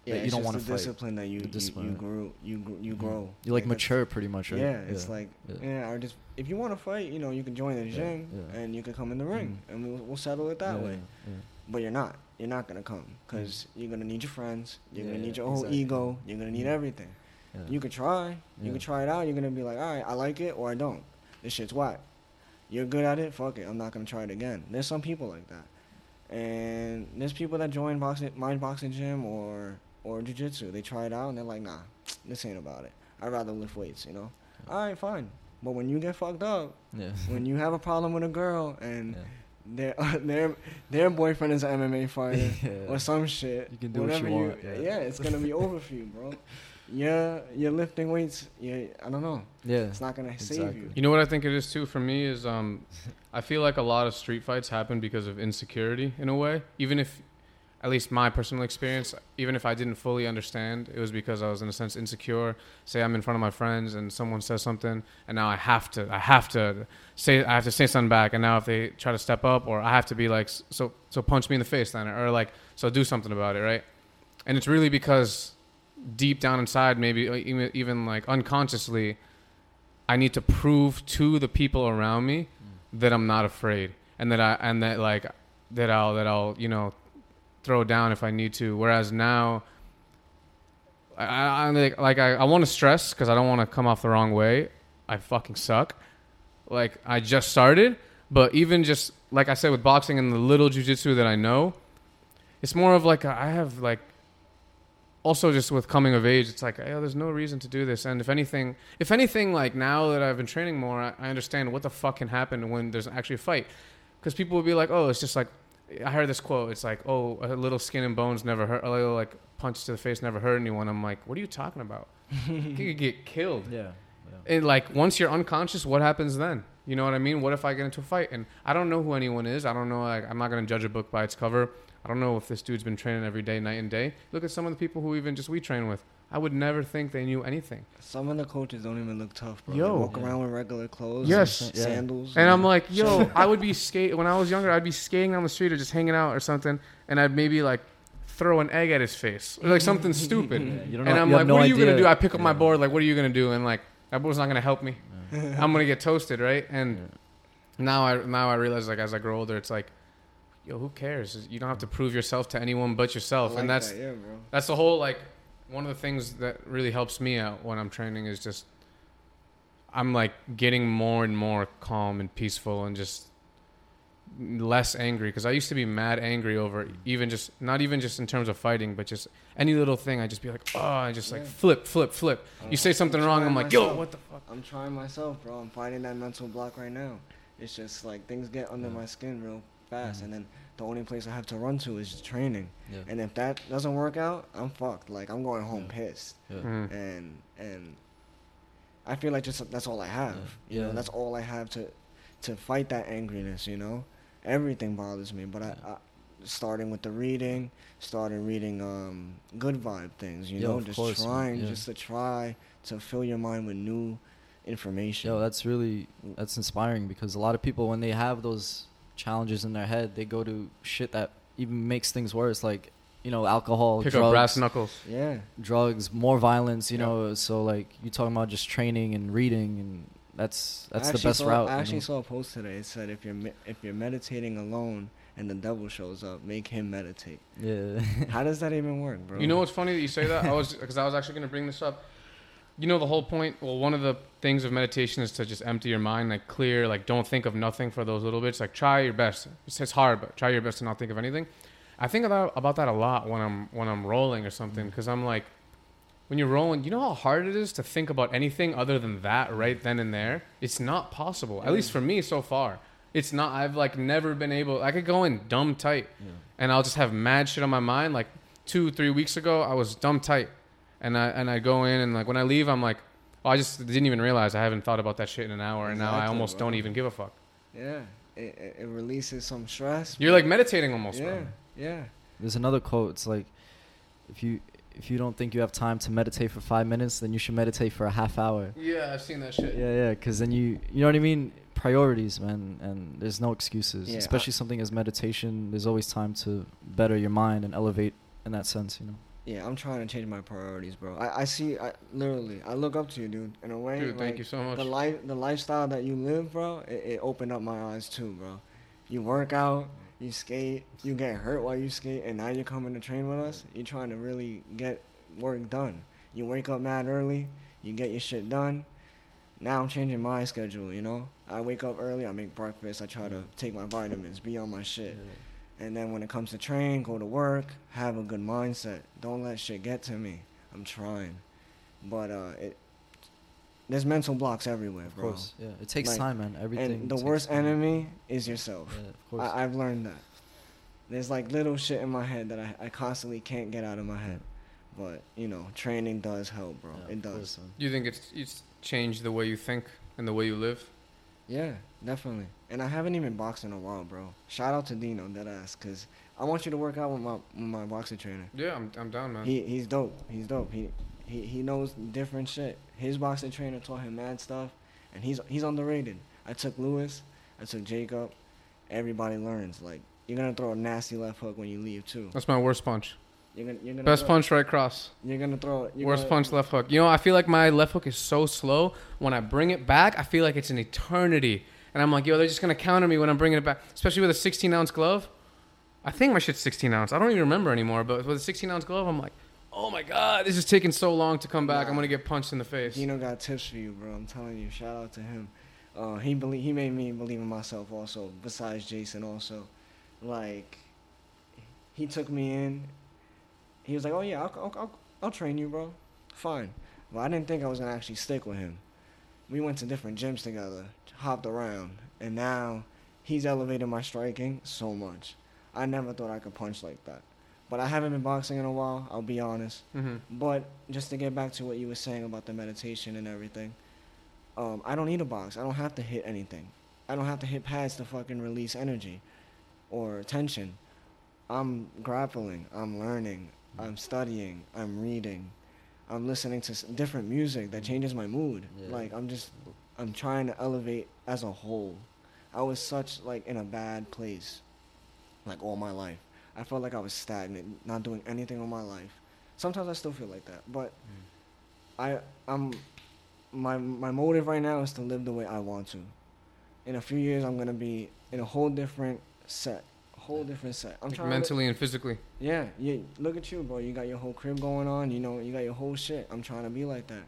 Yeah, that you don't want to fight. discipline that you The you, discipline, you right. grew you you Mhm. grow. You like that's- mature, pretty much, right? Yeah, it's like Yeah. yeah. or just if you want to fight, you know, you can join the Yeah, gym yeah. and you can come in the ring Mhm. and we'll, we'll settle it that Yeah, way. yeah. But you're not. You're not gonna come because you're gonna need your friends. You're Yeah, gonna need your whole exactly. ego. You're gonna need Mhm. everything. Yeah. You could try. You Yeah. could try it out. You're gonna be like, all right, I like it or I don't. This shit's whack. You're good at it. Fuck it. I'm not gonna try it again. There's some people like that, and there's people that join boxing, mind boxing gym or or jujitsu. They try it out and they're like, nah, this ain't about it. I'd rather lift weights. You know. All right, fine. But when you get fucked up, yeah. when you have a problem with a girl and yeah. their their their boyfriend is an MMA fighter Yeah. or some shit. You can do what you whatever want, yeah. it's gonna be over for you, bro. Yeah, you're lifting weights. Yeah, I don't know. yeah. It's not gonna save you. You know what I think it is too for me is um, I feel like a lot of street fights happen because of insecurity in a way. Even if, at least my personal experience, even if I didn't fully understand, it was because I was in a sense insecure. Say I'm in front of my friends and someone says something, and now I have to, I have to say, I have to say something back. And now if they try to step up, or I have to be like, so, so punch me in the face then, or like, so do something about it, right? And it's really because deep down inside, maybe even, even like unconsciously, I need to prove to the people around me mm. that I'm not afraid, and that I and that like that I'll that I'll you know throw down if I need to. Whereas now, I, I like, like I, I want to stress because I don't want to come off the wrong way. I fucking suck. Like I just started, but even just like I said with boxing and the little jujitsu that I know, it's more of like I have like also just with coming of age, it's like, oh, there's no reason to do this. And if anything, if anything, like now that I've been training more, I, I understand what the fuck can happen when there's actually a fight. Because people will be like, oh, it's just like, I heard this quote. It's like, oh, a little skin and bones never hurt. A little like punch to the face never hurt anyone. I'm like, what are you talking about? you could get killed. Yeah. And like once you're unconscious, what happens then? You know what I mean? What if I get into a fight and I don't know who anyone is? I don't know. Like, I'm not gonna judge a book by its cover. I don't know if this dude's been training every day, night and day. Look at some of the people who even just we train with. I would never think they knew anything. Some of the coaches don't even look tough, bro. Yo. they walk Yeah. around with regular clothes. Yes. and Yeah. sandals. And I'm like, yo, I would be skate when I was younger. I'd be skating down the street or just hanging out or something, and I'd maybe like throw an egg at his face or like something stupid. Yeah, you don't and know- I'm you like, no what are you gonna do? I pick up my board. Like, what are you gonna do? And like, that board's not gonna help me. I'm gonna get toasted, right? And Yeah. now I now I realize like as I grow older, it's like, yo, who cares? You don't have to prove yourself to anyone but yourself, like and that's that, yeah, bro. that's the whole like one of the things that really helps me out when I'm training is just I'm like getting more and more calm and peaceful and just less angry because I used to be mad angry over even just not even just in terms of fighting but just any little thing I just be like oh I just like flip flip flip you say something wrong I'm like yo what the fuck I'm trying myself, bro. I'm fighting that mental block right now. It's just like things get under Yeah. my skin real fast, Mhm. and then the only place I have to run to is training. Yeah. And if that doesn't work out, I'm fucked. Like I'm going home Yeah. pissed, Yeah. Mm. and and I feel like just that's all I have. Yeah. You know, that's all I have to to fight that angriness. You know, everything bothers me. But I, I starting with the reading, started reading um good vibe things. You Yo, know, of just course, trying Yeah. just to try to fill your mind with new information. Yo, that's really that's inspiring because a lot of people when they have those challenges in their head, they go to shit that even makes things worse, like you know, alcohol, pick drugs, up brass knuckles yeah. drugs, more violence. You Yeah. know, so like you talking about just training and reading, and that's that's the best saw, route. I you actually know? saw a post today. It said if you're me- if you're meditating alone and the devil shows up, make him meditate. yeah, How does that even work, bro? You know what's funny that you say that? I was because I was actually going to bring this up. You know the whole point. Well, one of the things of meditation is to just empty your mind, like clear, like don't think of nothing for those little bits. Like try your best. It's, hard, but try your best to not think of anything. I think about about that a lot when I'm when I'm rolling or something mm. because I'm like, when you're rolling, you know how hard it is to think about anything other than that right then and there. It's not possible. At least mm. for me so far. It's not. I've like never been able. I could go in dumb tight, Yeah. and I'll just have mad shit on my mind. Like two, three weeks ago, I was dumb tight, and I and I go in and like when I leave, I'm like, oh, I just didn't even realize I haven't thought about that shit in an hour, and now I almost bro. don't even give a fuck. Yeah, it, it, it releases some stress. You're like meditating almost, yeah, bro. yeah. There's another quote. It's like, if you if you don't think you have time to meditate for five minutes, then you should meditate for a half hour. Yeah, I've seen that shit. Yeah, yeah, because then you you know what I mean. Priorities, man, and there's no excuses. Yeah, I- Especially something as meditation. There's always time to better your mind and elevate in that sense. You know. Yeah, I'm trying to change my priorities, bro. I, I see, I literally, I look up to you, dude. In a way, Dude, like, thank you so much. the life, the lifestyle that you live, bro. It, it opened up my eyes too, bro. You work out, you skate, you get hurt while you skate, and now you're coming to train with us. You're trying to really get work done. You wake up mad early, you get your shit done. Now I'm changing my schedule, you know. I wake up early, I make breakfast, I try to take my vitamins, be on my shit. And then when it comes to train, go to work, have a good mindset. Don't let shit get to me. I'm trying. But uh it there's mental blocks everywhere, Of bro. course. Yeah. It takes Like, time, man. Everything. And the worst time. enemy is yourself. Yeah, of course. I, I've learned that. There's like little shit in my head that I, I constantly can't get out of my head. But, you know, training does help, bro. Yeah, it does. course. You think it's it's changed the way you think and the way you live? Yeah, definitely. And I haven't even boxed in a while, bro. Shout out to Dino, dead ass, because I want you to work out with my, with my boxing trainer. Yeah, I'm I'm down, man. He he's dope. He's dope. He he he knows different shit. His boxing trainer taught him mad stuff, and he's he's underrated. I took Lewis. I took Jacob. Everybody learns. Like you're gonna throw a nasty left hook when you leave too. That's my worst punch. You're gonna you're gonna Best throw, punch right cross. You're gonna throw it. Worst gonna- punch left hook. You know, I feel like my left hook is so slow. When I bring it back, I feel like it's an eternity. And I'm like, yo, they're just gonna counter me when I'm bringing it back, especially with a 16 ounce glove. I think my shit's 16 ounce. I don't even remember anymore. But with a 16 ounce glove, I'm like, oh my god, this is taking so long to come back. I'm gonna get punched in the face. Dino got tips for you, bro. I'm telling you. Shout out to him. Uh, he believe he made me believe in myself also. Besides Jason, also, like, he took me in. He was like, "Oh yeah, I'll I'll, I'll, I'll train you, bro. Fine." But I didn't think I was gonna actually stick with him. We went to different gyms together, hopped around, and now he's elevated my striking so much. I never thought I could punch like that. But I haven't been boxing in a while. I'll be honest. hmm But just to get back to what you were saying about the meditation and everything, um, I don't need a box. I don't have to hit anything. I don't have to hit pads to fucking release energy or tension. I'm grappling. I'm learning. I'm studying. I'm reading. I'm listening to different music that changes my mood. Yeah. Like I'm just, I'm trying to elevate as a whole. I was such like in a bad place, like all my life. I felt like I was stagnant, not doing anything with my life. Sometimes I still feel like that, but hmm. I I'm my my motive right now is to live the way I want to. In a few years, I'm gonna be in a whole different set, whole different set. I'm Like trying mentally and physically. Yeah, yeah. Look at you, bro. You got your whole crib going on. You know, you got your whole shit. I'm trying to be like that.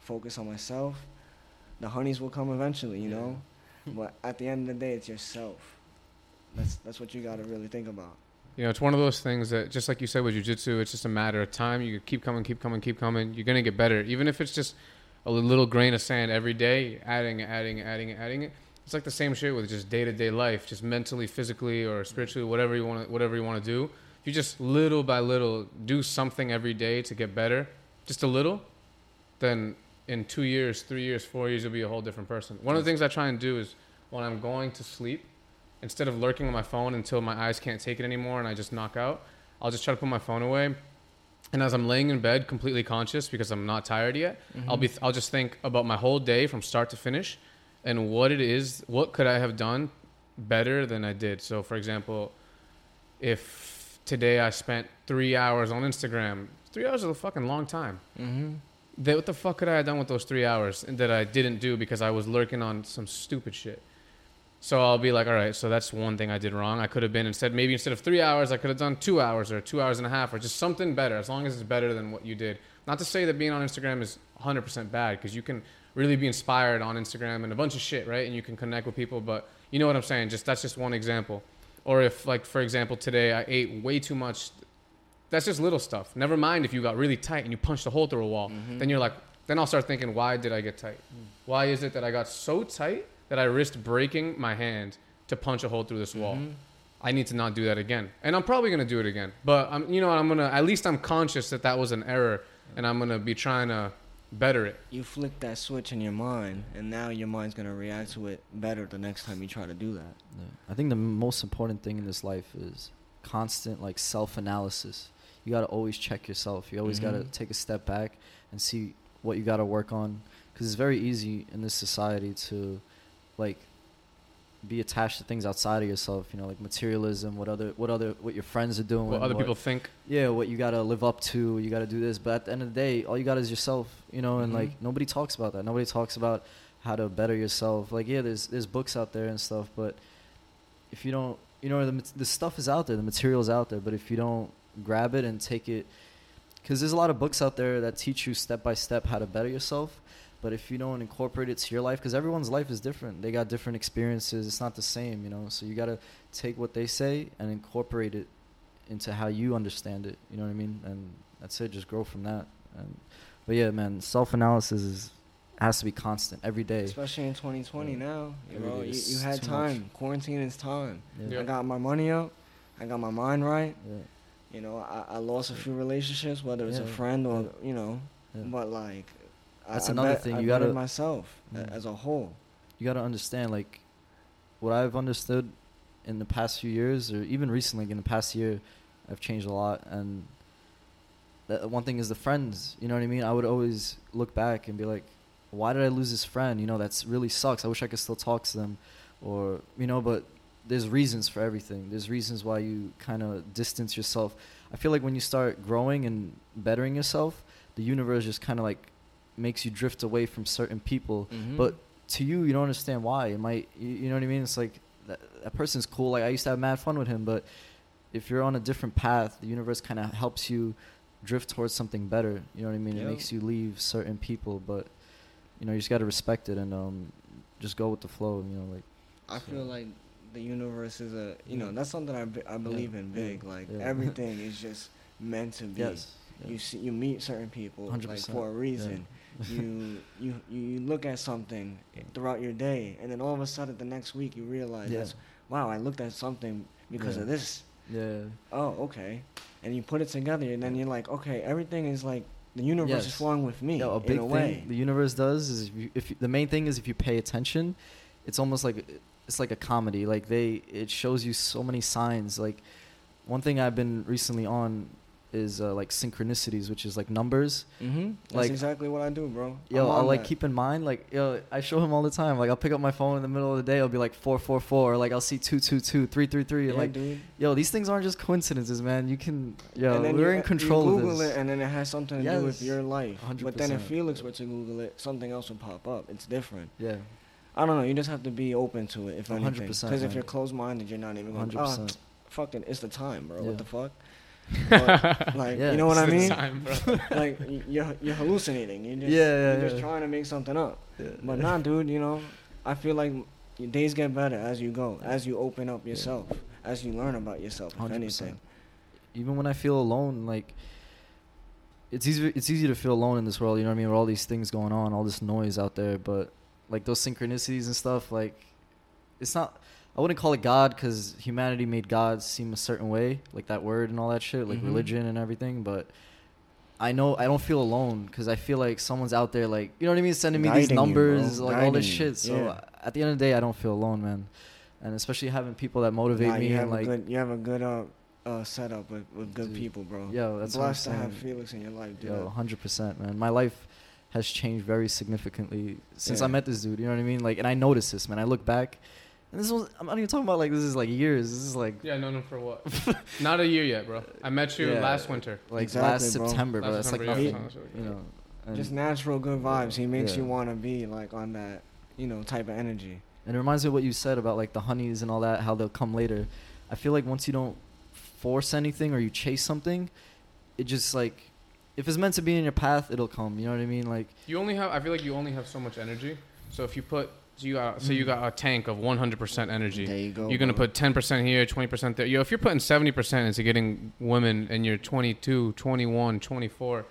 Focus on myself. The honeys will come eventually, you Yeah. know. but at the end of the day, it's yourself. That's that's what you got to really think about. You know, it's one of those things that, just like you said with jujitsu, it's just a matter of time. You keep coming, keep coming, keep coming. You're gonna get better, even if it's just a little grain of sand every day, adding, adding, adding, adding it. It's like the same shit with just day to day life, just mentally, physically, or spiritually, whatever you want, whatever you want to do. If you just little by little do something every day to get better, just a little, then in two years, three years, four years, you'll be a whole different person. One of the things I try and do is when I'm going to sleep, instead of lurking on my phone until my eyes can't take it anymore and I just knock out, I'll just try to put my phone away. And as I'm laying in bed, completely conscious because I'm not tired yet, mm-hmm. I'll be I'll just think about my whole day from start to finish, and what it is, what could I have done better than I did. So, for example, if today I spent three hours on Instagram, three hours is a fucking long time. Mm-hmm. That what the fuck could I have done with those three hours that I didn't do because I was lurking on some stupid shit? So I'll be like, all right, so that's one thing I did wrong. I could have been instead maybe instead of three hours, I could have done two hours or two hours and a half or just something better, as long as it's better than what you did. Not to say that being on Instagram is 100% bad because you can really be inspired on Instagram and a bunch of shit, right? And you can connect with people, but you know what I'm saying? Just that's just one example. Or if like for example today I ate way too much that's just little stuff. Never mind if you got really tight and you punched a hole through a wall. Mm-hmm. Then you're like, then I'll start thinking, why did I get tight? Why is it that I got so tight that I risked breaking my hand to punch a hole through this wall. Mhm. I need to not do that again, and I'm probably gonna do it again. But I'm, you know, what I'm gonna at least I'm conscious that that was an error, and I'm gonna be trying to better it. You flick that switch in your mind, and now your mind's gonna react to it better the next time you try to do that. Yeah. I think the most important thing in this life is constant like self-analysis. You got to always check yourself. You always got to Mhm. take a step back and see what you got to work on cuz it's very easy in this society to like be attached to things outside of yourself, you know, like materialism, what other what other what your friends are doing, What other people think. yeah, what you gotta live up to, you gotta do this. But at the end of the day, all you got is yourself, you know, and Mhm. like nobody talks about that. Nobody talks about how to better yourself. Like, yeah, there's there's books out there and stuff, but if you don't, you know, the the stuff is out there, the material is out there, but if you don't grab it and take it, because there's a lot of books out there that teach you step by step how to better yourself. But if you don't incorporate it to your life, because everyone's life is different, they got different experiences. It's not the same, you know. So you gotta take what they say and incorporate it into how you understand it. You know what I mean? And that's it. Just grow from that. And but yeah, man, self analysis is has to be constant every day. Especially in 2020 Yeah. now, you Every know, you, you had time. much. Quarantine is time. Yeah. I got my money up. I got my mind right. Yeah. You know, I, I lost a few relationships, whether it's a friend or you know, Yeah. but like, That's I, another bet- thing, I you gotta- myself a- Mm. as a whole. you got to understand like what I've understood in the past few years or even recently in the past year I've changed a lot and that one thing is the friends you know what I mean? I would always look back and be like why did I lose this friend? You know that's really sucks. I wish I could still talk to them or you know but there's reasons for everything. There's reasons why you kind of distance yourself. I feel like when you start growing and bettering yourself the universe just kind of like makes you drift away from certain people Mhm. but to you, you don't understand why. It might, you, you know what I mean? It's like that, that person's cool. Like I used to have mad fun with him, but if you're on a different path, the universe kind of helps you drift towards something better. You know what I mean? It makes you leave certain people, but you know you just got to respect it and um, just go with the flow. You know, like I So- feel like the universe is a, you know, that's something I, be- I believe in yeah, big. Like yeah. everything is just meant to be. yes, You see, you meet certain people like 100%, for a reason. you you you look at something throughout your day, and then all of a sudden the next week you realize, Yeah. wow, I looked at something because Yeah. of this. yeah, Oh, okay, and you put it together, and then you're like, okay, everything is like the universe is Yes. flowing with me Yo, a in big a thing way. the universe does is if, you, if you, the main thing is if you pay attention, it's almost like it's like a comedy. Like they, it shows you so many signs. Like one thing I've been recently on is uh, like synchronicities, which is like numbers. Mm-hmm. That's like- exactly what I do, bro. Yo, I'll like that. keep in mind, like yo, I show him all the time. Like I'll pick up my phone in the middle of the day, I'll be like four four four, or like I'll see two two two three three three, Yeah, like dude. yo, these things aren't just coincidences, man. You can, yo, we're in control you of Google this. it, and then it has something to do with Yes. your life. But then if 100%. Felix were to Google it, something else would pop up. It's different. yeah, I don't know. You just have to be open to it, if anything. 100%, Because if you're closed-minded, you're not even going. hundred Oh, percent. fuck it. It's the time, bro. Yeah. What the fuck? But, like, Yeah. you know what I It's the mean? time, bro. like, you're you're hallucinating. You're just, Yeah, yeah, You're just trying to make something up. Yeah. But nah, dude. You know, I feel like your days get better as you go, as you open up yourself, as you learn about yourself. If 100%. anything. even when I feel alone, like it's easy. It's easy to feel alone in this world. You know what I mean? With all these things going on, all this noise out there, but like those synchronicities and stuff, like it's not. I wouldn't call it God because humanity made God seem a certain way, like that word and all that shit, like Mhm. religion and everything. But I know I don't feel alone because I feel like someone's out there, like you know what I mean, sending me these Guiding you, bro. numbers, like all this shit. So Yeah. at the end of the day, I don't feel alone, man. And especially having people that motivate Nah, me you and have like a good, you have a good uh, uh setup with, with good Dude. people, bro. Yo, that's blessed to have. Felix in your life, dude. Yo, hundred percent, man. My life has changed very significantly since I met this dude. You know what I mean? Like, and I notice this, man. I look back, and this was I'm not even talking about like this is like years. This is like Yeah, known him for what? Not a year yet, bro. I met you Yeah. last winter. like Exactly, last bro. September, bro. Last That's like September, yeah. nothing, you know. And, Just natural good vibes. He makes Yeah. you want to be like on that, you know, type of energy. and it reminds me of what you said about like the honeys and all that, how they'll come later. I feel like once you don't force anything or you chase something, it just like if it's meant to be in your path, it'll come. You know what I mean? Like You only have. I feel like you only have so much energy. So if you put, so you got, so you Mm. got a tank of 100% energy. There you go. You're gonna bro. put 10% here, 20% there. Yo, if you're putting 70% into getting women and you're 22, 21, 24,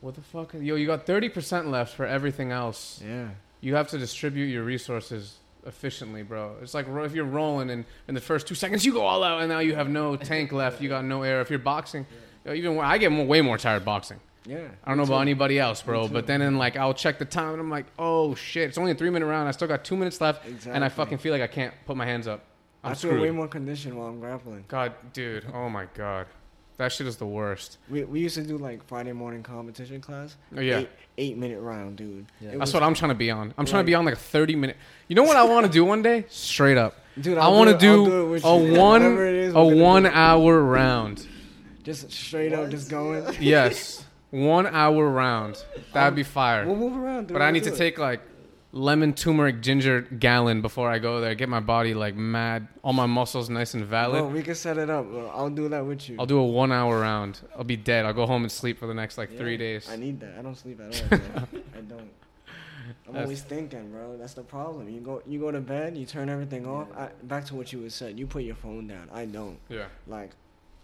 what the fuck? Yo, you got 30% left for everything else. Yeah. You have to distribute your resources efficiently, bro. It's like if you're rolling and in the first two seconds you go all out and now you have no tank left, you got no air. If you're boxing, yo, even when, I get more, way more tired boxing. Yeah. I don't know me about anybody else, bro, but then in like I'll check the time and I'm like, oh shit, it's only a three minute round. I still got two minutes left, and I Exactly. fucking feel like I can't put my hands up. I'm I feel screwed. way more conditioned while I'm grappling. God, dude, oh my god, that shit is the worst. We, we used to do like Friday morning competition class. Oh, yeah. Eight, eight minute round, dude. Yeah. It That's was- what I'm trying to be on. I'm trying to be on like a 30 minute. You know what I want to do one day? Straight up. Dude, I I'll want to it- I'll do, it with a one Whatever it is, a we're gonna do one it. hour round. Just straight up, just going. Yes, one hour round. That'd be fire. We'll move around. Dude. But I We'll need do to it. take like lemon turmeric ginger gallon before I go there. Get my body like mad, all my muscles nice and valid. Bro, we can set it up. bro. I'll do that with you. I'll do a one hour round. I'll be dead. I'll go home and sleep for the next like three days. I need that. I don't sleep at all. bro. I don't. I'm That's- always thinking, bro. That's the problem. You go, you go to bed, you turn everything off. I, back to what you had said. You put your phone down. I don't. Yeah. Like,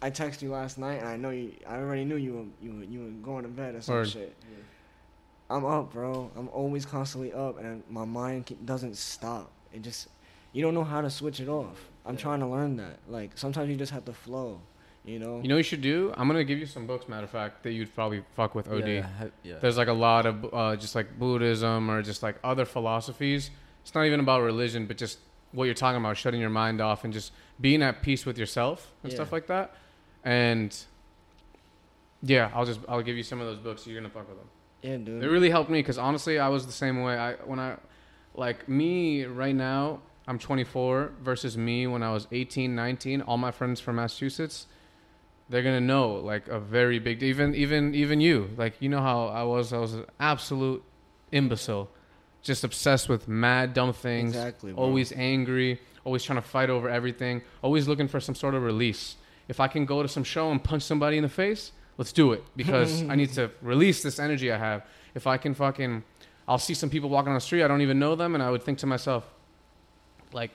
I texted you last night, and I know you. I already knew you were you were, you were going to bed or some Word. shit. I'm up, bro. I'm always constantly up, and my mind keep, doesn't stop. It just, you don't know how to switch it off. I'm trying to learn that. Like sometimes you just have to flow. You know. You know what you should do? I'm gonna give you some books. Matter of fact, that you'd probably fuck with OD. Yeah, yeah. There's like a lot of uh, just like Buddhism or just like other philosophies. It's not even about religion, but just what you're talking about, shutting your mind off and just being at peace with yourself and Yeah. stuff like that. And yeah, I'll just I'll give you some of those books. You're gonna fuck with them. yeah, dude. They really helped me because honestly, I was the same way. I when I like me right now, I'm 24 versus me when I was 18, 19. All my friends from Massachusetts, they're gonna know like a very big. Even even even you, like you know how I was. I was an absolute imbecile, just obsessed with mad dumb things. Exactly, bro. Always angry. Always trying to fight over everything. Always looking for some sort of release. If I can go to some show and punch somebody in the face, let's do it because I need to release this energy I have. If I can fucking, I'll see some people walking on the street, I don't even know them, and I would think to myself, like,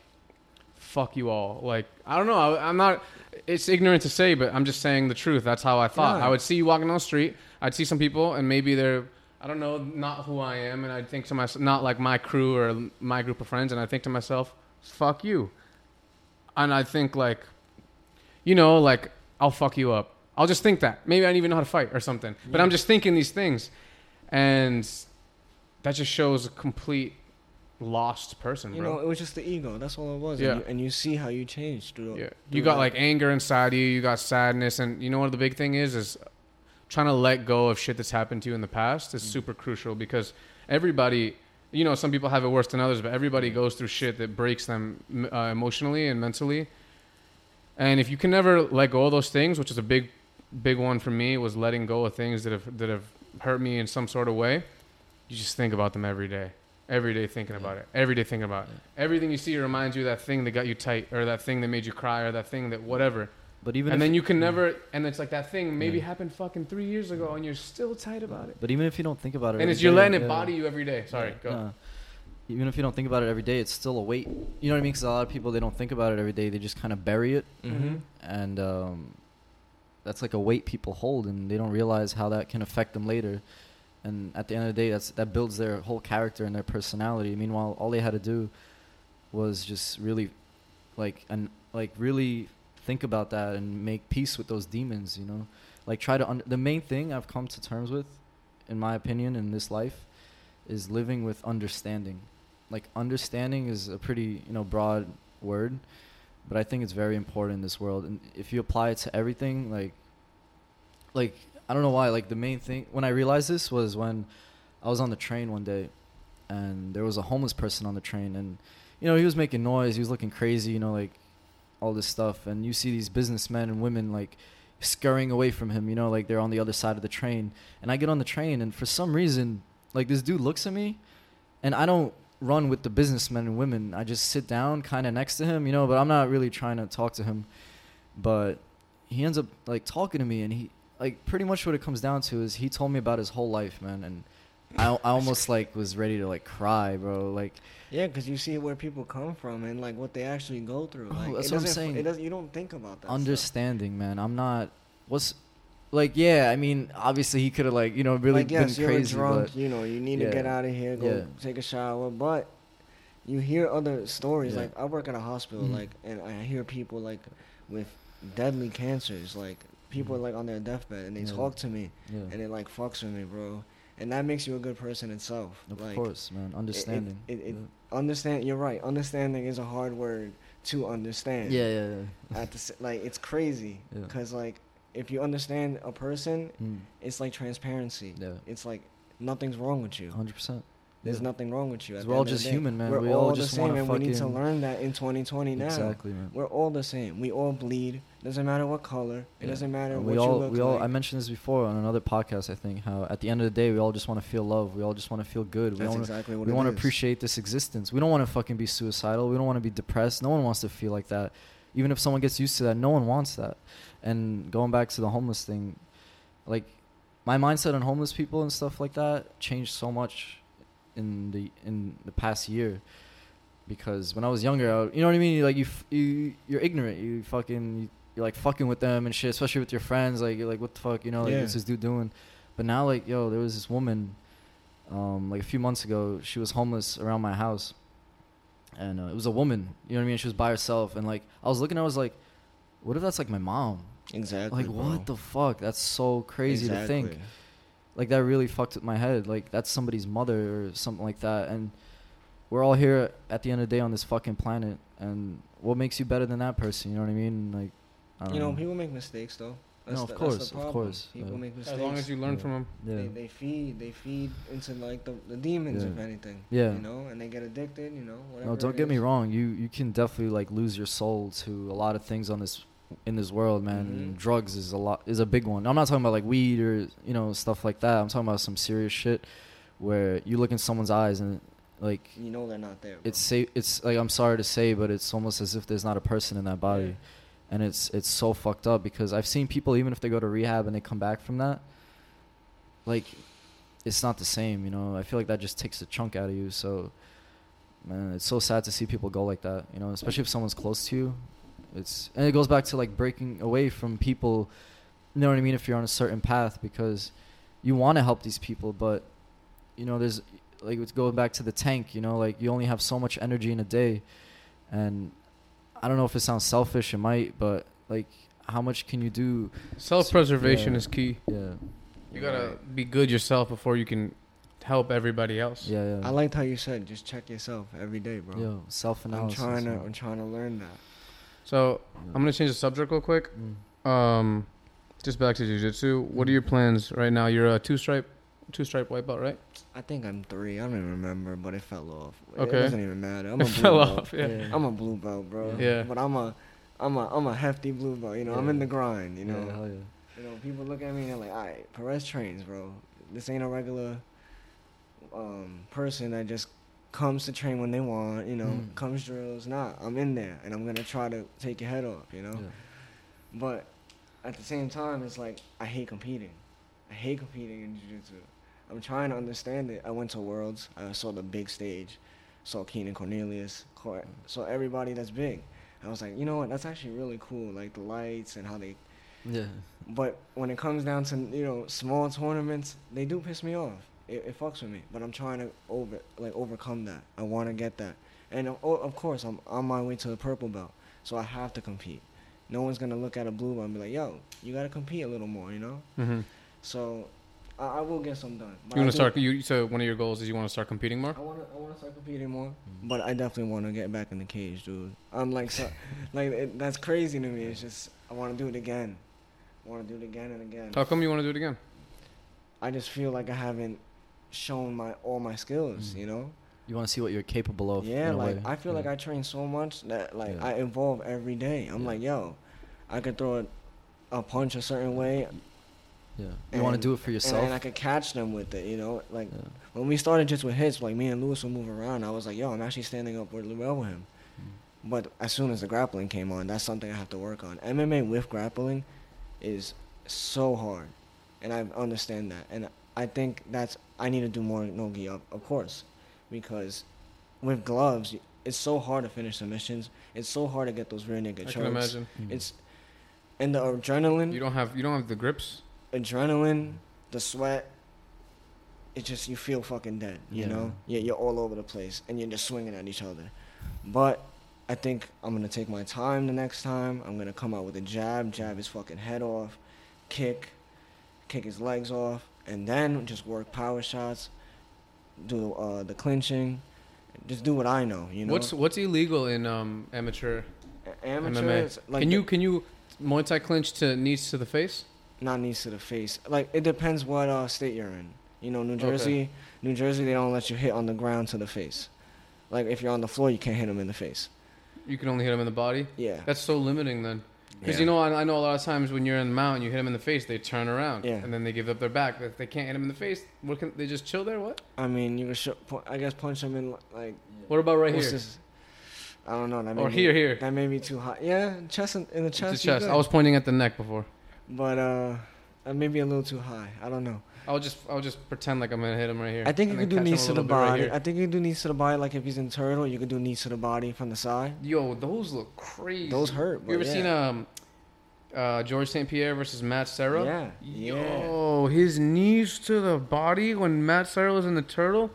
fuck you all. Like, I don't know. I, I'm not, it's ignorant to say, but I'm just saying the truth. That's how I thought. Yeah. I would see you walking on the street, I'd see some people, and maybe they're, I don't know, not who I am, and I'd think to myself, not like my crew or my group of friends, and I think to myself, fuck you. And I think, like, you know, like, I'll fuck you up. I'll just think that. Maybe I don't even know how to fight or something. But I'm just thinking these things. And that just shows a complete lost person, You bro. know, it was just the ego. That's all it was. Yeah. And, you, and you see how you changed through. yeah. You got that. like anger inside you, you got sadness, and you know what the big thing is? Is trying to let go of shit that's happened to you in the past is super crucial because everybody, you know, some people have it worse than others, but everybody goes through shit that breaks them uh, emotionally and mentally. And if you can never let go of those things, which is a big, big one for me, was letting go of things that have that have hurt me in some sort of way. You just think about them every day, every day thinking about it, every day thinking about it. Everything you see reminds you of that thing that got you tight, or that thing that made you cry, or that thing that whatever. But even and then you can never, and it's like that thing maybe Yeah. happened fucking three years ago, and you're still tight about it. But even if you don't think about it, And it's you're letting it body you every day. Sorry, go. No. Even if you don't think about it every day, it's still a weight. You know what I mean? Because a lot of people they don't think about it every day. They just kind of bury it, Mm-hmm. and um, that's like a weight people hold, and they don't realize how that can affect them later. And at the end of the day, that's that builds their whole character and their personality. Meanwhile, all they had to do was just really, like, and like really think about that and make peace with those demons. You know, like try to. Un- the main thing I've come to terms with, in my opinion, in this life, is living with understanding. Like understanding is a pretty you know broad word, but I think it's very important in this world. And if you apply it to everything, like, like I don't know why. Like the main thing when I realized this was when I was on the train one day, and there was a homeless person on the train, and you know he was making noise, he was looking crazy, you know, like all this stuff, and you see these businessmen and women like scurrying away from him, you know, like they're on the other side of the train, and I get on the train, and for some reason, like this dude looks at me, and I don't run with the businessmen and women. I just sit down kind of next to him, you know, but I'm not really trying to talk to him. But he ends up like talking to me and he like pretty much what it comes down to is he told me about his whole life, man, and I, I almost like was ready to like cry, bro. Like Yeah, because you see where people come from and like what they actually go through. Bro, Like, that's what I'm saying. It doesn't. You don't think about that. stuff. understanding, man. I'm not what's like yeah, I mean, obviously he could have like, you know, really like yes, been you're crazy, drunk. but You know, you need to get out of here, go Yeah. take a shower. But you hear other stories. Yeah. Like I work at a hospital, Mhm. like, and I hear people like with deadly cancers, like people Mhm. like on their deathbed, and they Yeah. talk to me, Yeah. and it like fucks with me, bro. And that makes you a good person itself. of like, course, man. Understanding. it- it- yeah. understand. You're right. Understanding is a hard word to understand. yeah, yeah, yeah. At the like, it's crazy Yeah. because like if you understand a person, Mm. it's like transparency. Yeah. It's like nothing's wrong with you. Hundred percent. There's Yeah. nothing wrong with you. we're all end of the just human, man. We're We all all just the same, and we need to learn that in 2020 now. Exactly, man. We're all the same. We all bleed. Doesn't matter what color. It Yeah. doesn't matter And what we all, you look we all. like. I mentioned this before on another podcast. I think how at the end of the day, we all just want to feel love. We all just want to feel good. We That's don't. exactly what we want to appreciate this existence. We don't want to fucking be suicidal. We don't want to be depressed. No one wants to feel like that. Even if someone gets used to that, no one wants that. And going back to the homeless thing, like my mindset on homeless people and stuff like that changed so much in the in the past year. Because when I was younger, I, you know what I mean. Like you, f- you, you're ignorant. You fucking, you're like fucking with them and shit. Especially with your friends. Like you're like, what the fuck, you know? Like Yeah. what's this dude doing? But now, like, yo, there was this woman um, like a few months ago, she was homeless around my house, and uh, it was a woman. You know what I mean? She was by herself, and like I was looking, at, I was like, "What if that's like my mom? Exactly. like, bro. what the fuck? That's so crazy to think. Like that really fucked with my head. Like that's somebody's mother or something like that, and we're all here at the end of the day on this fucking planet, and what makes you better than that person? You know what I mean? Like, I don't You know, people make mistakes though. That's No, of the, course, of course, People yeah. make mistakes. As long as you learn Yeah. from them. yeah, They, they feed they feed into like the, the demons Yeah. if anything. Yeah. You know, and they get addicted. You know, whatever. No, don't it get me wrong. You you can definitely like lose your soul to a lot of things on this in this world, man. And Mhm. drugs is a lot is a big one. I'm not talking about like weed or you know stuff like that. I'm talking about some serious shit where you look in someone's eyes and like You know they're not there. Bro. it's sa- it's like I'm sorry to say, but it's almost as if there's not a person in that body, and it's it's so fucked up because I've seen people even if they go to rehab and they come back from that, like it's not the same. You know, I feel like that just takes a chunk out of you. So, man, it's so sad to see people go like that. You know, especially if someone's close to you. It's and it goes back to like breaking away from people. You know what I mean? If you're on a certain path, because you want to help these people, but you know, there's like it's going back to the tank. You know, like you only have so much energy in a day, and I don't know if it sounds selfish. It might, but like, how much can you do? Self preservation Yeah. is key. Yeah, You gotta be good yourself before you can help everybody else. yeah, yeah. I liked how you said just check yourself every day, bro. Yo, self I'm trying to I'm trying to learn that. So I'm gonna change the subject real quick. Mm. Um, just back to jujitsu. What are your plans right now? You're a two stripe, two stripe white belt, right? I think I'm three. I don't even remember, but it fell off. Okay. It doesn't even matter. I'm It a blue fell belt. off. Yeah. Yeah. I'm a blue belt, bro. Yeah. But I'm a I'm a I'm a hefty blue belt. You know, I'm in the grind. You know. yeah, hell yeah. You know, people look at me and they're like, "All right, Perez trains, bro. This ain't a regular um, person that just comes to train when they want. You know, Mm. comes drills. Nah, I'm in there, and I'm gonna try to take your head off. You know. Yeah. But at the same time, it's like I hate competing. I hate competing in jiu-jitsu. I'm trying to understand it. I went to Worlds. I saw the big stage. Saw Keenan Cornelius. Cor- Saw everybody that's big. I was like, you know what? That's actually really cool. Like the lights and how they. Yeah. But when it comes down to you know small tournaments, they do piss me off. It, it fucks with me. But I'm trying to over like overcome that. I want to get that. And of, of course, I'm on my way to the purple belt. So I have to compete. No one's gonna look at a blue belt and be like, "Yo, you gotta compete a little more," you know. Mm-hmm. So I, I will get some done. But You want to start? You so one of your goals is you want to start competing more. I want to. I want to start competing more, but I definitely want to get back in the cage, dude. I'm like, so, like it, that's crazy to me. It's just I want to do it again. I want to do it again and again. How come you want to do it again? I just feel like I haven't shown my all my skills. Mm. You know. You want to see what you're capable of. Yeah, like way. I feel Yeah. like I train so much that like Yeah. I evolve every day. I'm Yeah. like, yo, I could throw a, a punch a certain way, Yeah. You want to do it for yourself. and I could catch them with it. You know, like yeah. when we started just with hits, like me and Lewis would move around. I was like, yo, I'm actually standing up really well with him. Mm. But as soon as the grappling came on, that's something I have to work on. MMA with grappling is so hard, and I understand that. And I think that's I need to do more nogi up, of course, because with gloves, it's so hard to finish submissions. It's so hard to get those rear naked I chokes. can imagine. Mm. It's and the adrenaline You don't have you don't have the grips. Adrenaline, the sweat. it just you feel fucking dead. You Yeah. know, yeah, you're all over the place and you're just swinging at each other. But I think I'm gonna take my time the next time. I'm gonna come out with a jab, jab his fucking head off, kick, kick his legs off, and then just work power shots, do uh, the clinching, just do what I know. You know, What's what's illegal in um, amateur A- amateur? MMA? like can the- you can you Muay Thai clinch to knees to the face? Not knees to the face. Like it depends what uh, state you're in. You know, New Jersey, New Jersey, they don't let you hit on the ground to the face. Like if you're on the floor, you can't hit them in the face. You can only hit them in the body. Yeah. That's so limiting then. Because Yeah. you know, I, I know a lot of times when you're in the mountain, you hit them in the face, they turn around, Yeah. and then they give up their back. If they can't hit them in the face, what can they just chill there? What? I mean, you can sh- I guess punch them in like. What about right here? this? I don't know. That may Or be- here, here. That may be too hot. Yeah, chest in, in the It's chest. the chest. I was pointing at the neck before. But uh, maybe a little too high. I don't know. I'll just I'll just pretend like I'm gonna hit him right here. I think you could do knees to the bit right body. I think you could do knees to the body. Like if he's in turtle, you could do knees to the body from the side. Yo, those look crazy. Those hurt. You ever yeah. seen um, uh, George St. Pierre versus Matt Serra? Yeah. Yeah. Yo, his knees to the body when Matt Serra was in the turtle.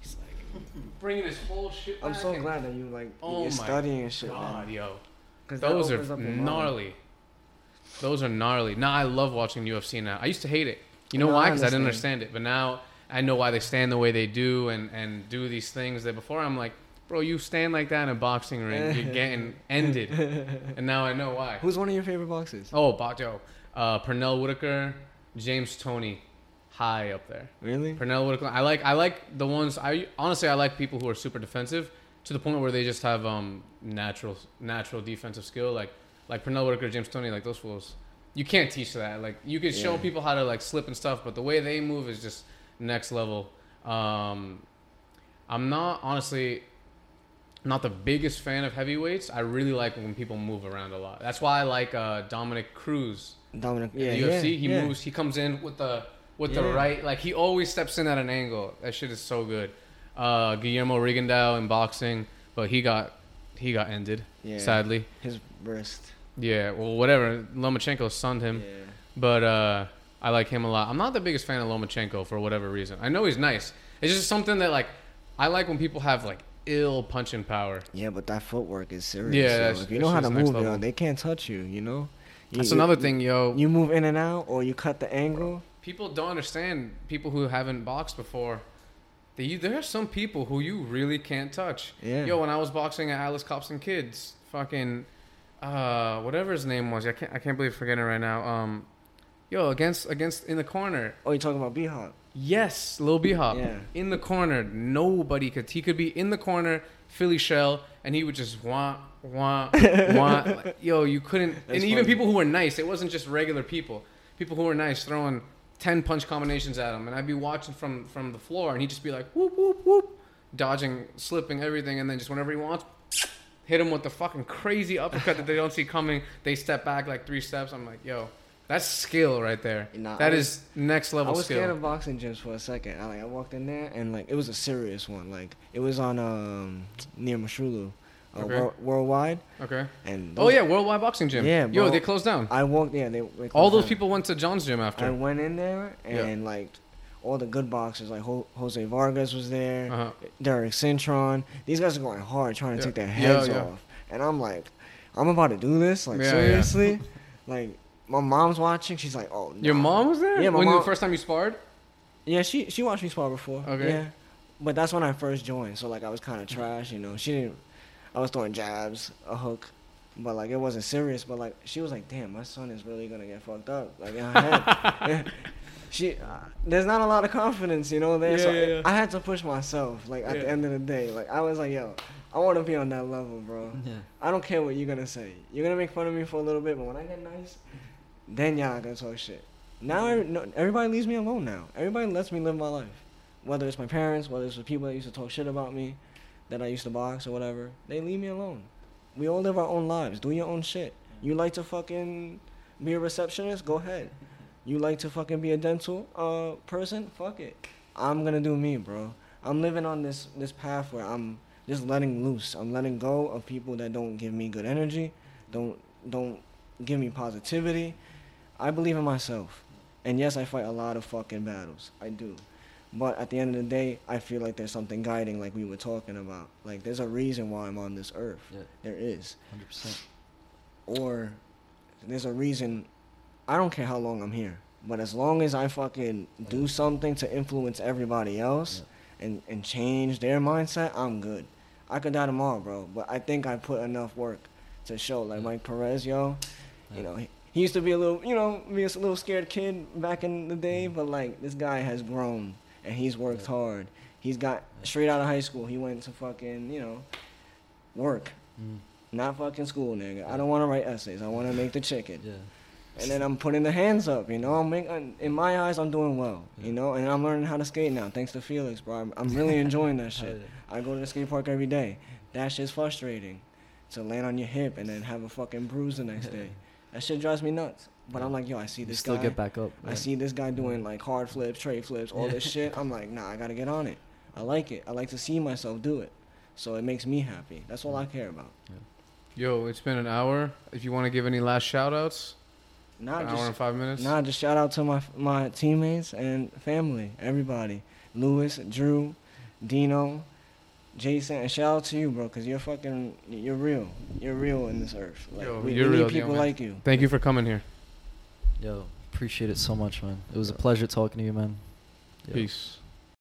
He's like bringing his whole shit. I'm so glad that you like Oh you're my studying and shit. God, man. yo, those are opens up your mind. gnarly. Those are gnarly. Now I love watching UFC now. I used to hate it. You know No, why? Because I didn't understand. it. But now I know why they stand the way they do and, and do these things that before I'm like, bro, you stand like that in a boxing ring, you're getting ended. And now I know why. Who's one of your favorite boxers? Oh, Bajo. Uh, Pernell Whitaker, James Toney, high up there. Really? Pernell Whitaker. I like I like the ones. I honestly I like people who are super defensive to the point where they just have um natural natural defensive skill. Like like Pernell Whitaker, James Toney, like those fools. You can't teach that. Like you can show people how to like slip and stuff, but the way they move is just next level. Um, I'm not honestly not the biggest fan of heavyweights. I really like when people move around a lot. That's why I like uh, Dominick Cruz Dominic. yeah, Yeah, the UFC, yeah, he yeah. moves. He comes in with the with the right. Like he always steps in at an angle. That shit is so good. Uh, Guillermo Rigondeaux in boxing, but he got he got ended. Yeah. Sadly, His wrist. Yeah. Well, whatever. Lomachenko sunned him, Yeah. but uh, I like him a lot. I'm not the biggest fan of Lomachenko for whatever reason. I know he's nice. It's just something that like I like when people have like ill punching power. Yeah, but that footwork is serious. Yeah, that's- if you know how to move, yo, they can't touch you. You know. You, That's you- another thing, yo. You move in and out, or you cut the angle. people don't understand people who haven't boxed before. They, there are some people who you really can't touch. Yeah. Yo, when I was boxing at Alice Cops and Kids, fucking, uh, whatever his name was, I can't, I can't believe I'm forgetting it right now. Um, yo, against, against in the corner. Oh, you talking about B Hop? Yes, Lil B Hop Yeah. in the corner. Nobody could. He could be in the corner, Philly shell, and he would just want, want, want. Like, yo, you couldn't. That's and even people who were nice. It wasn't just regular people. People who were nice throwing ten punch combinations at him, and I'd be watching from from the floor, and he'd just be like whoop whoop whoop, dodging, slipping, everything, and then just whenever he wants. Hit him with the fucking crazy uppercut that they don't see coming. They step back like three steps. I'm like, yo, that's skill right there. Nah, that I is was- next I level was skill. scared of boxing gyms for a second. I like I walked in there and like it was a serious one. Like it was on um near Moshulu, uh, Okay. Wor- worldwide. Okay. And Oh yeah, Worldwide Boxing Gym. Yeah, Yo, they closed down. I walked. Yeah, they. they All those down. people went to John's gym after. I went in there Yeah. and like all the good boxers like Ho- Jose Vargas was there, Uh-huh. Derek Cintron. These guys are going hard trying to Yeah. take their heads yeah. off, and I'm like, I'm about to do this. Like Yeah, yeah. seriously, like my mom's watching. She's like, oh. Your mom was there? Yeah, my when mom- the first time you sparred? Yeah, she she watched me spar before. Okay. Yeah, but that's when I first joined. So like I was kind of trash, you know. She didn't. I was throwing jabs, a hook, but like it wasn't serious. But like she was like, "Damn, my son is really gonna get fucked up." Like in her head. she, uh, there's not a lot of confidence, you know. There, so Yeah, yeah, yeah. I had to push myself. Like at Yeah. the end of the day, like I was like, "Yo, I want to be on that level, bro." Yeah. I don't care what you're gonna say. You're gonna make fun of me for a little bit, but when I get nice, then y'all not gonna talk shit. Now every- no, everybody leaves me alone. Now everybody lets me live my life. Whether it's my parents, whether it's the people that used to talk shit about me, that I used to box or whatever, they leave me alone. We all live our own lives. Do your own shit. You like to fucking be a receptionist? Go ahead. You like to fucking be a dental uh person? Fuck it. I'm gonna do me, bro. I'm living on this this path where I'm just letting loose. I'm letting go of people that don't give me good energy, don't don't give me positivity. I believe in myself. And yes, I fight a lot of fucking battles. I do. But at the end of the day, I feel like there's something guiding, like we were talking about. Like there's a reason why I'm on this earth. Yeah. There is. Hundred percent. Or there's a reason. I don't care how long I'm here, but as long as I fucking do something to influence everybody else and and change their mindset, I'm good. I could die tomorrow, bro, but I think I put enough work to show. Like Mike Perez, yo, you know, he, he used to be a little, you know, be a little scared kid back in the day, Mhm. but like this guy has grown and he's worked Yeah. hard. He's got straight out of high school. He went to fucking, you know, work, Mm. not fucking school, nigga. I don't want to write essays. I want to make the chicken. Yeah. And then I'm putting the hands up, you know. I'm making, uh, in my eyes, I'm doing well, you know. And I'm learning how to skate now, thanks to Felix, bro. I'm, I'm really enjoying that shit. I go to the skate park every day. That shit's frustrating, to land on your hip and then have a fucking bruise the next day. That shit drives me nuts. But I'm like, yo, I see this still guy. get back up. I see this guy doing like hard flips, tre flips, all this shit. I'm like, nah, I gotta get on it. I like it. I like to see myself do it. So it makes me happy. That's all I care about. Yo, it's been an hour. If you want to give any last shout outs, an Not hour and just, five minutes. nah, just shout out to my my teammates and family, everybody. Lewis, Drew, Dino, Jason, and shout out to you, bro, because you're fucking, you're real. You're real in this earth. Like, Yo, we, you're we real, need people man. like you. Thank you for coming here. Yo, appreciate it so much, man. It was a pleasure talking to you, man. Yo. Peace.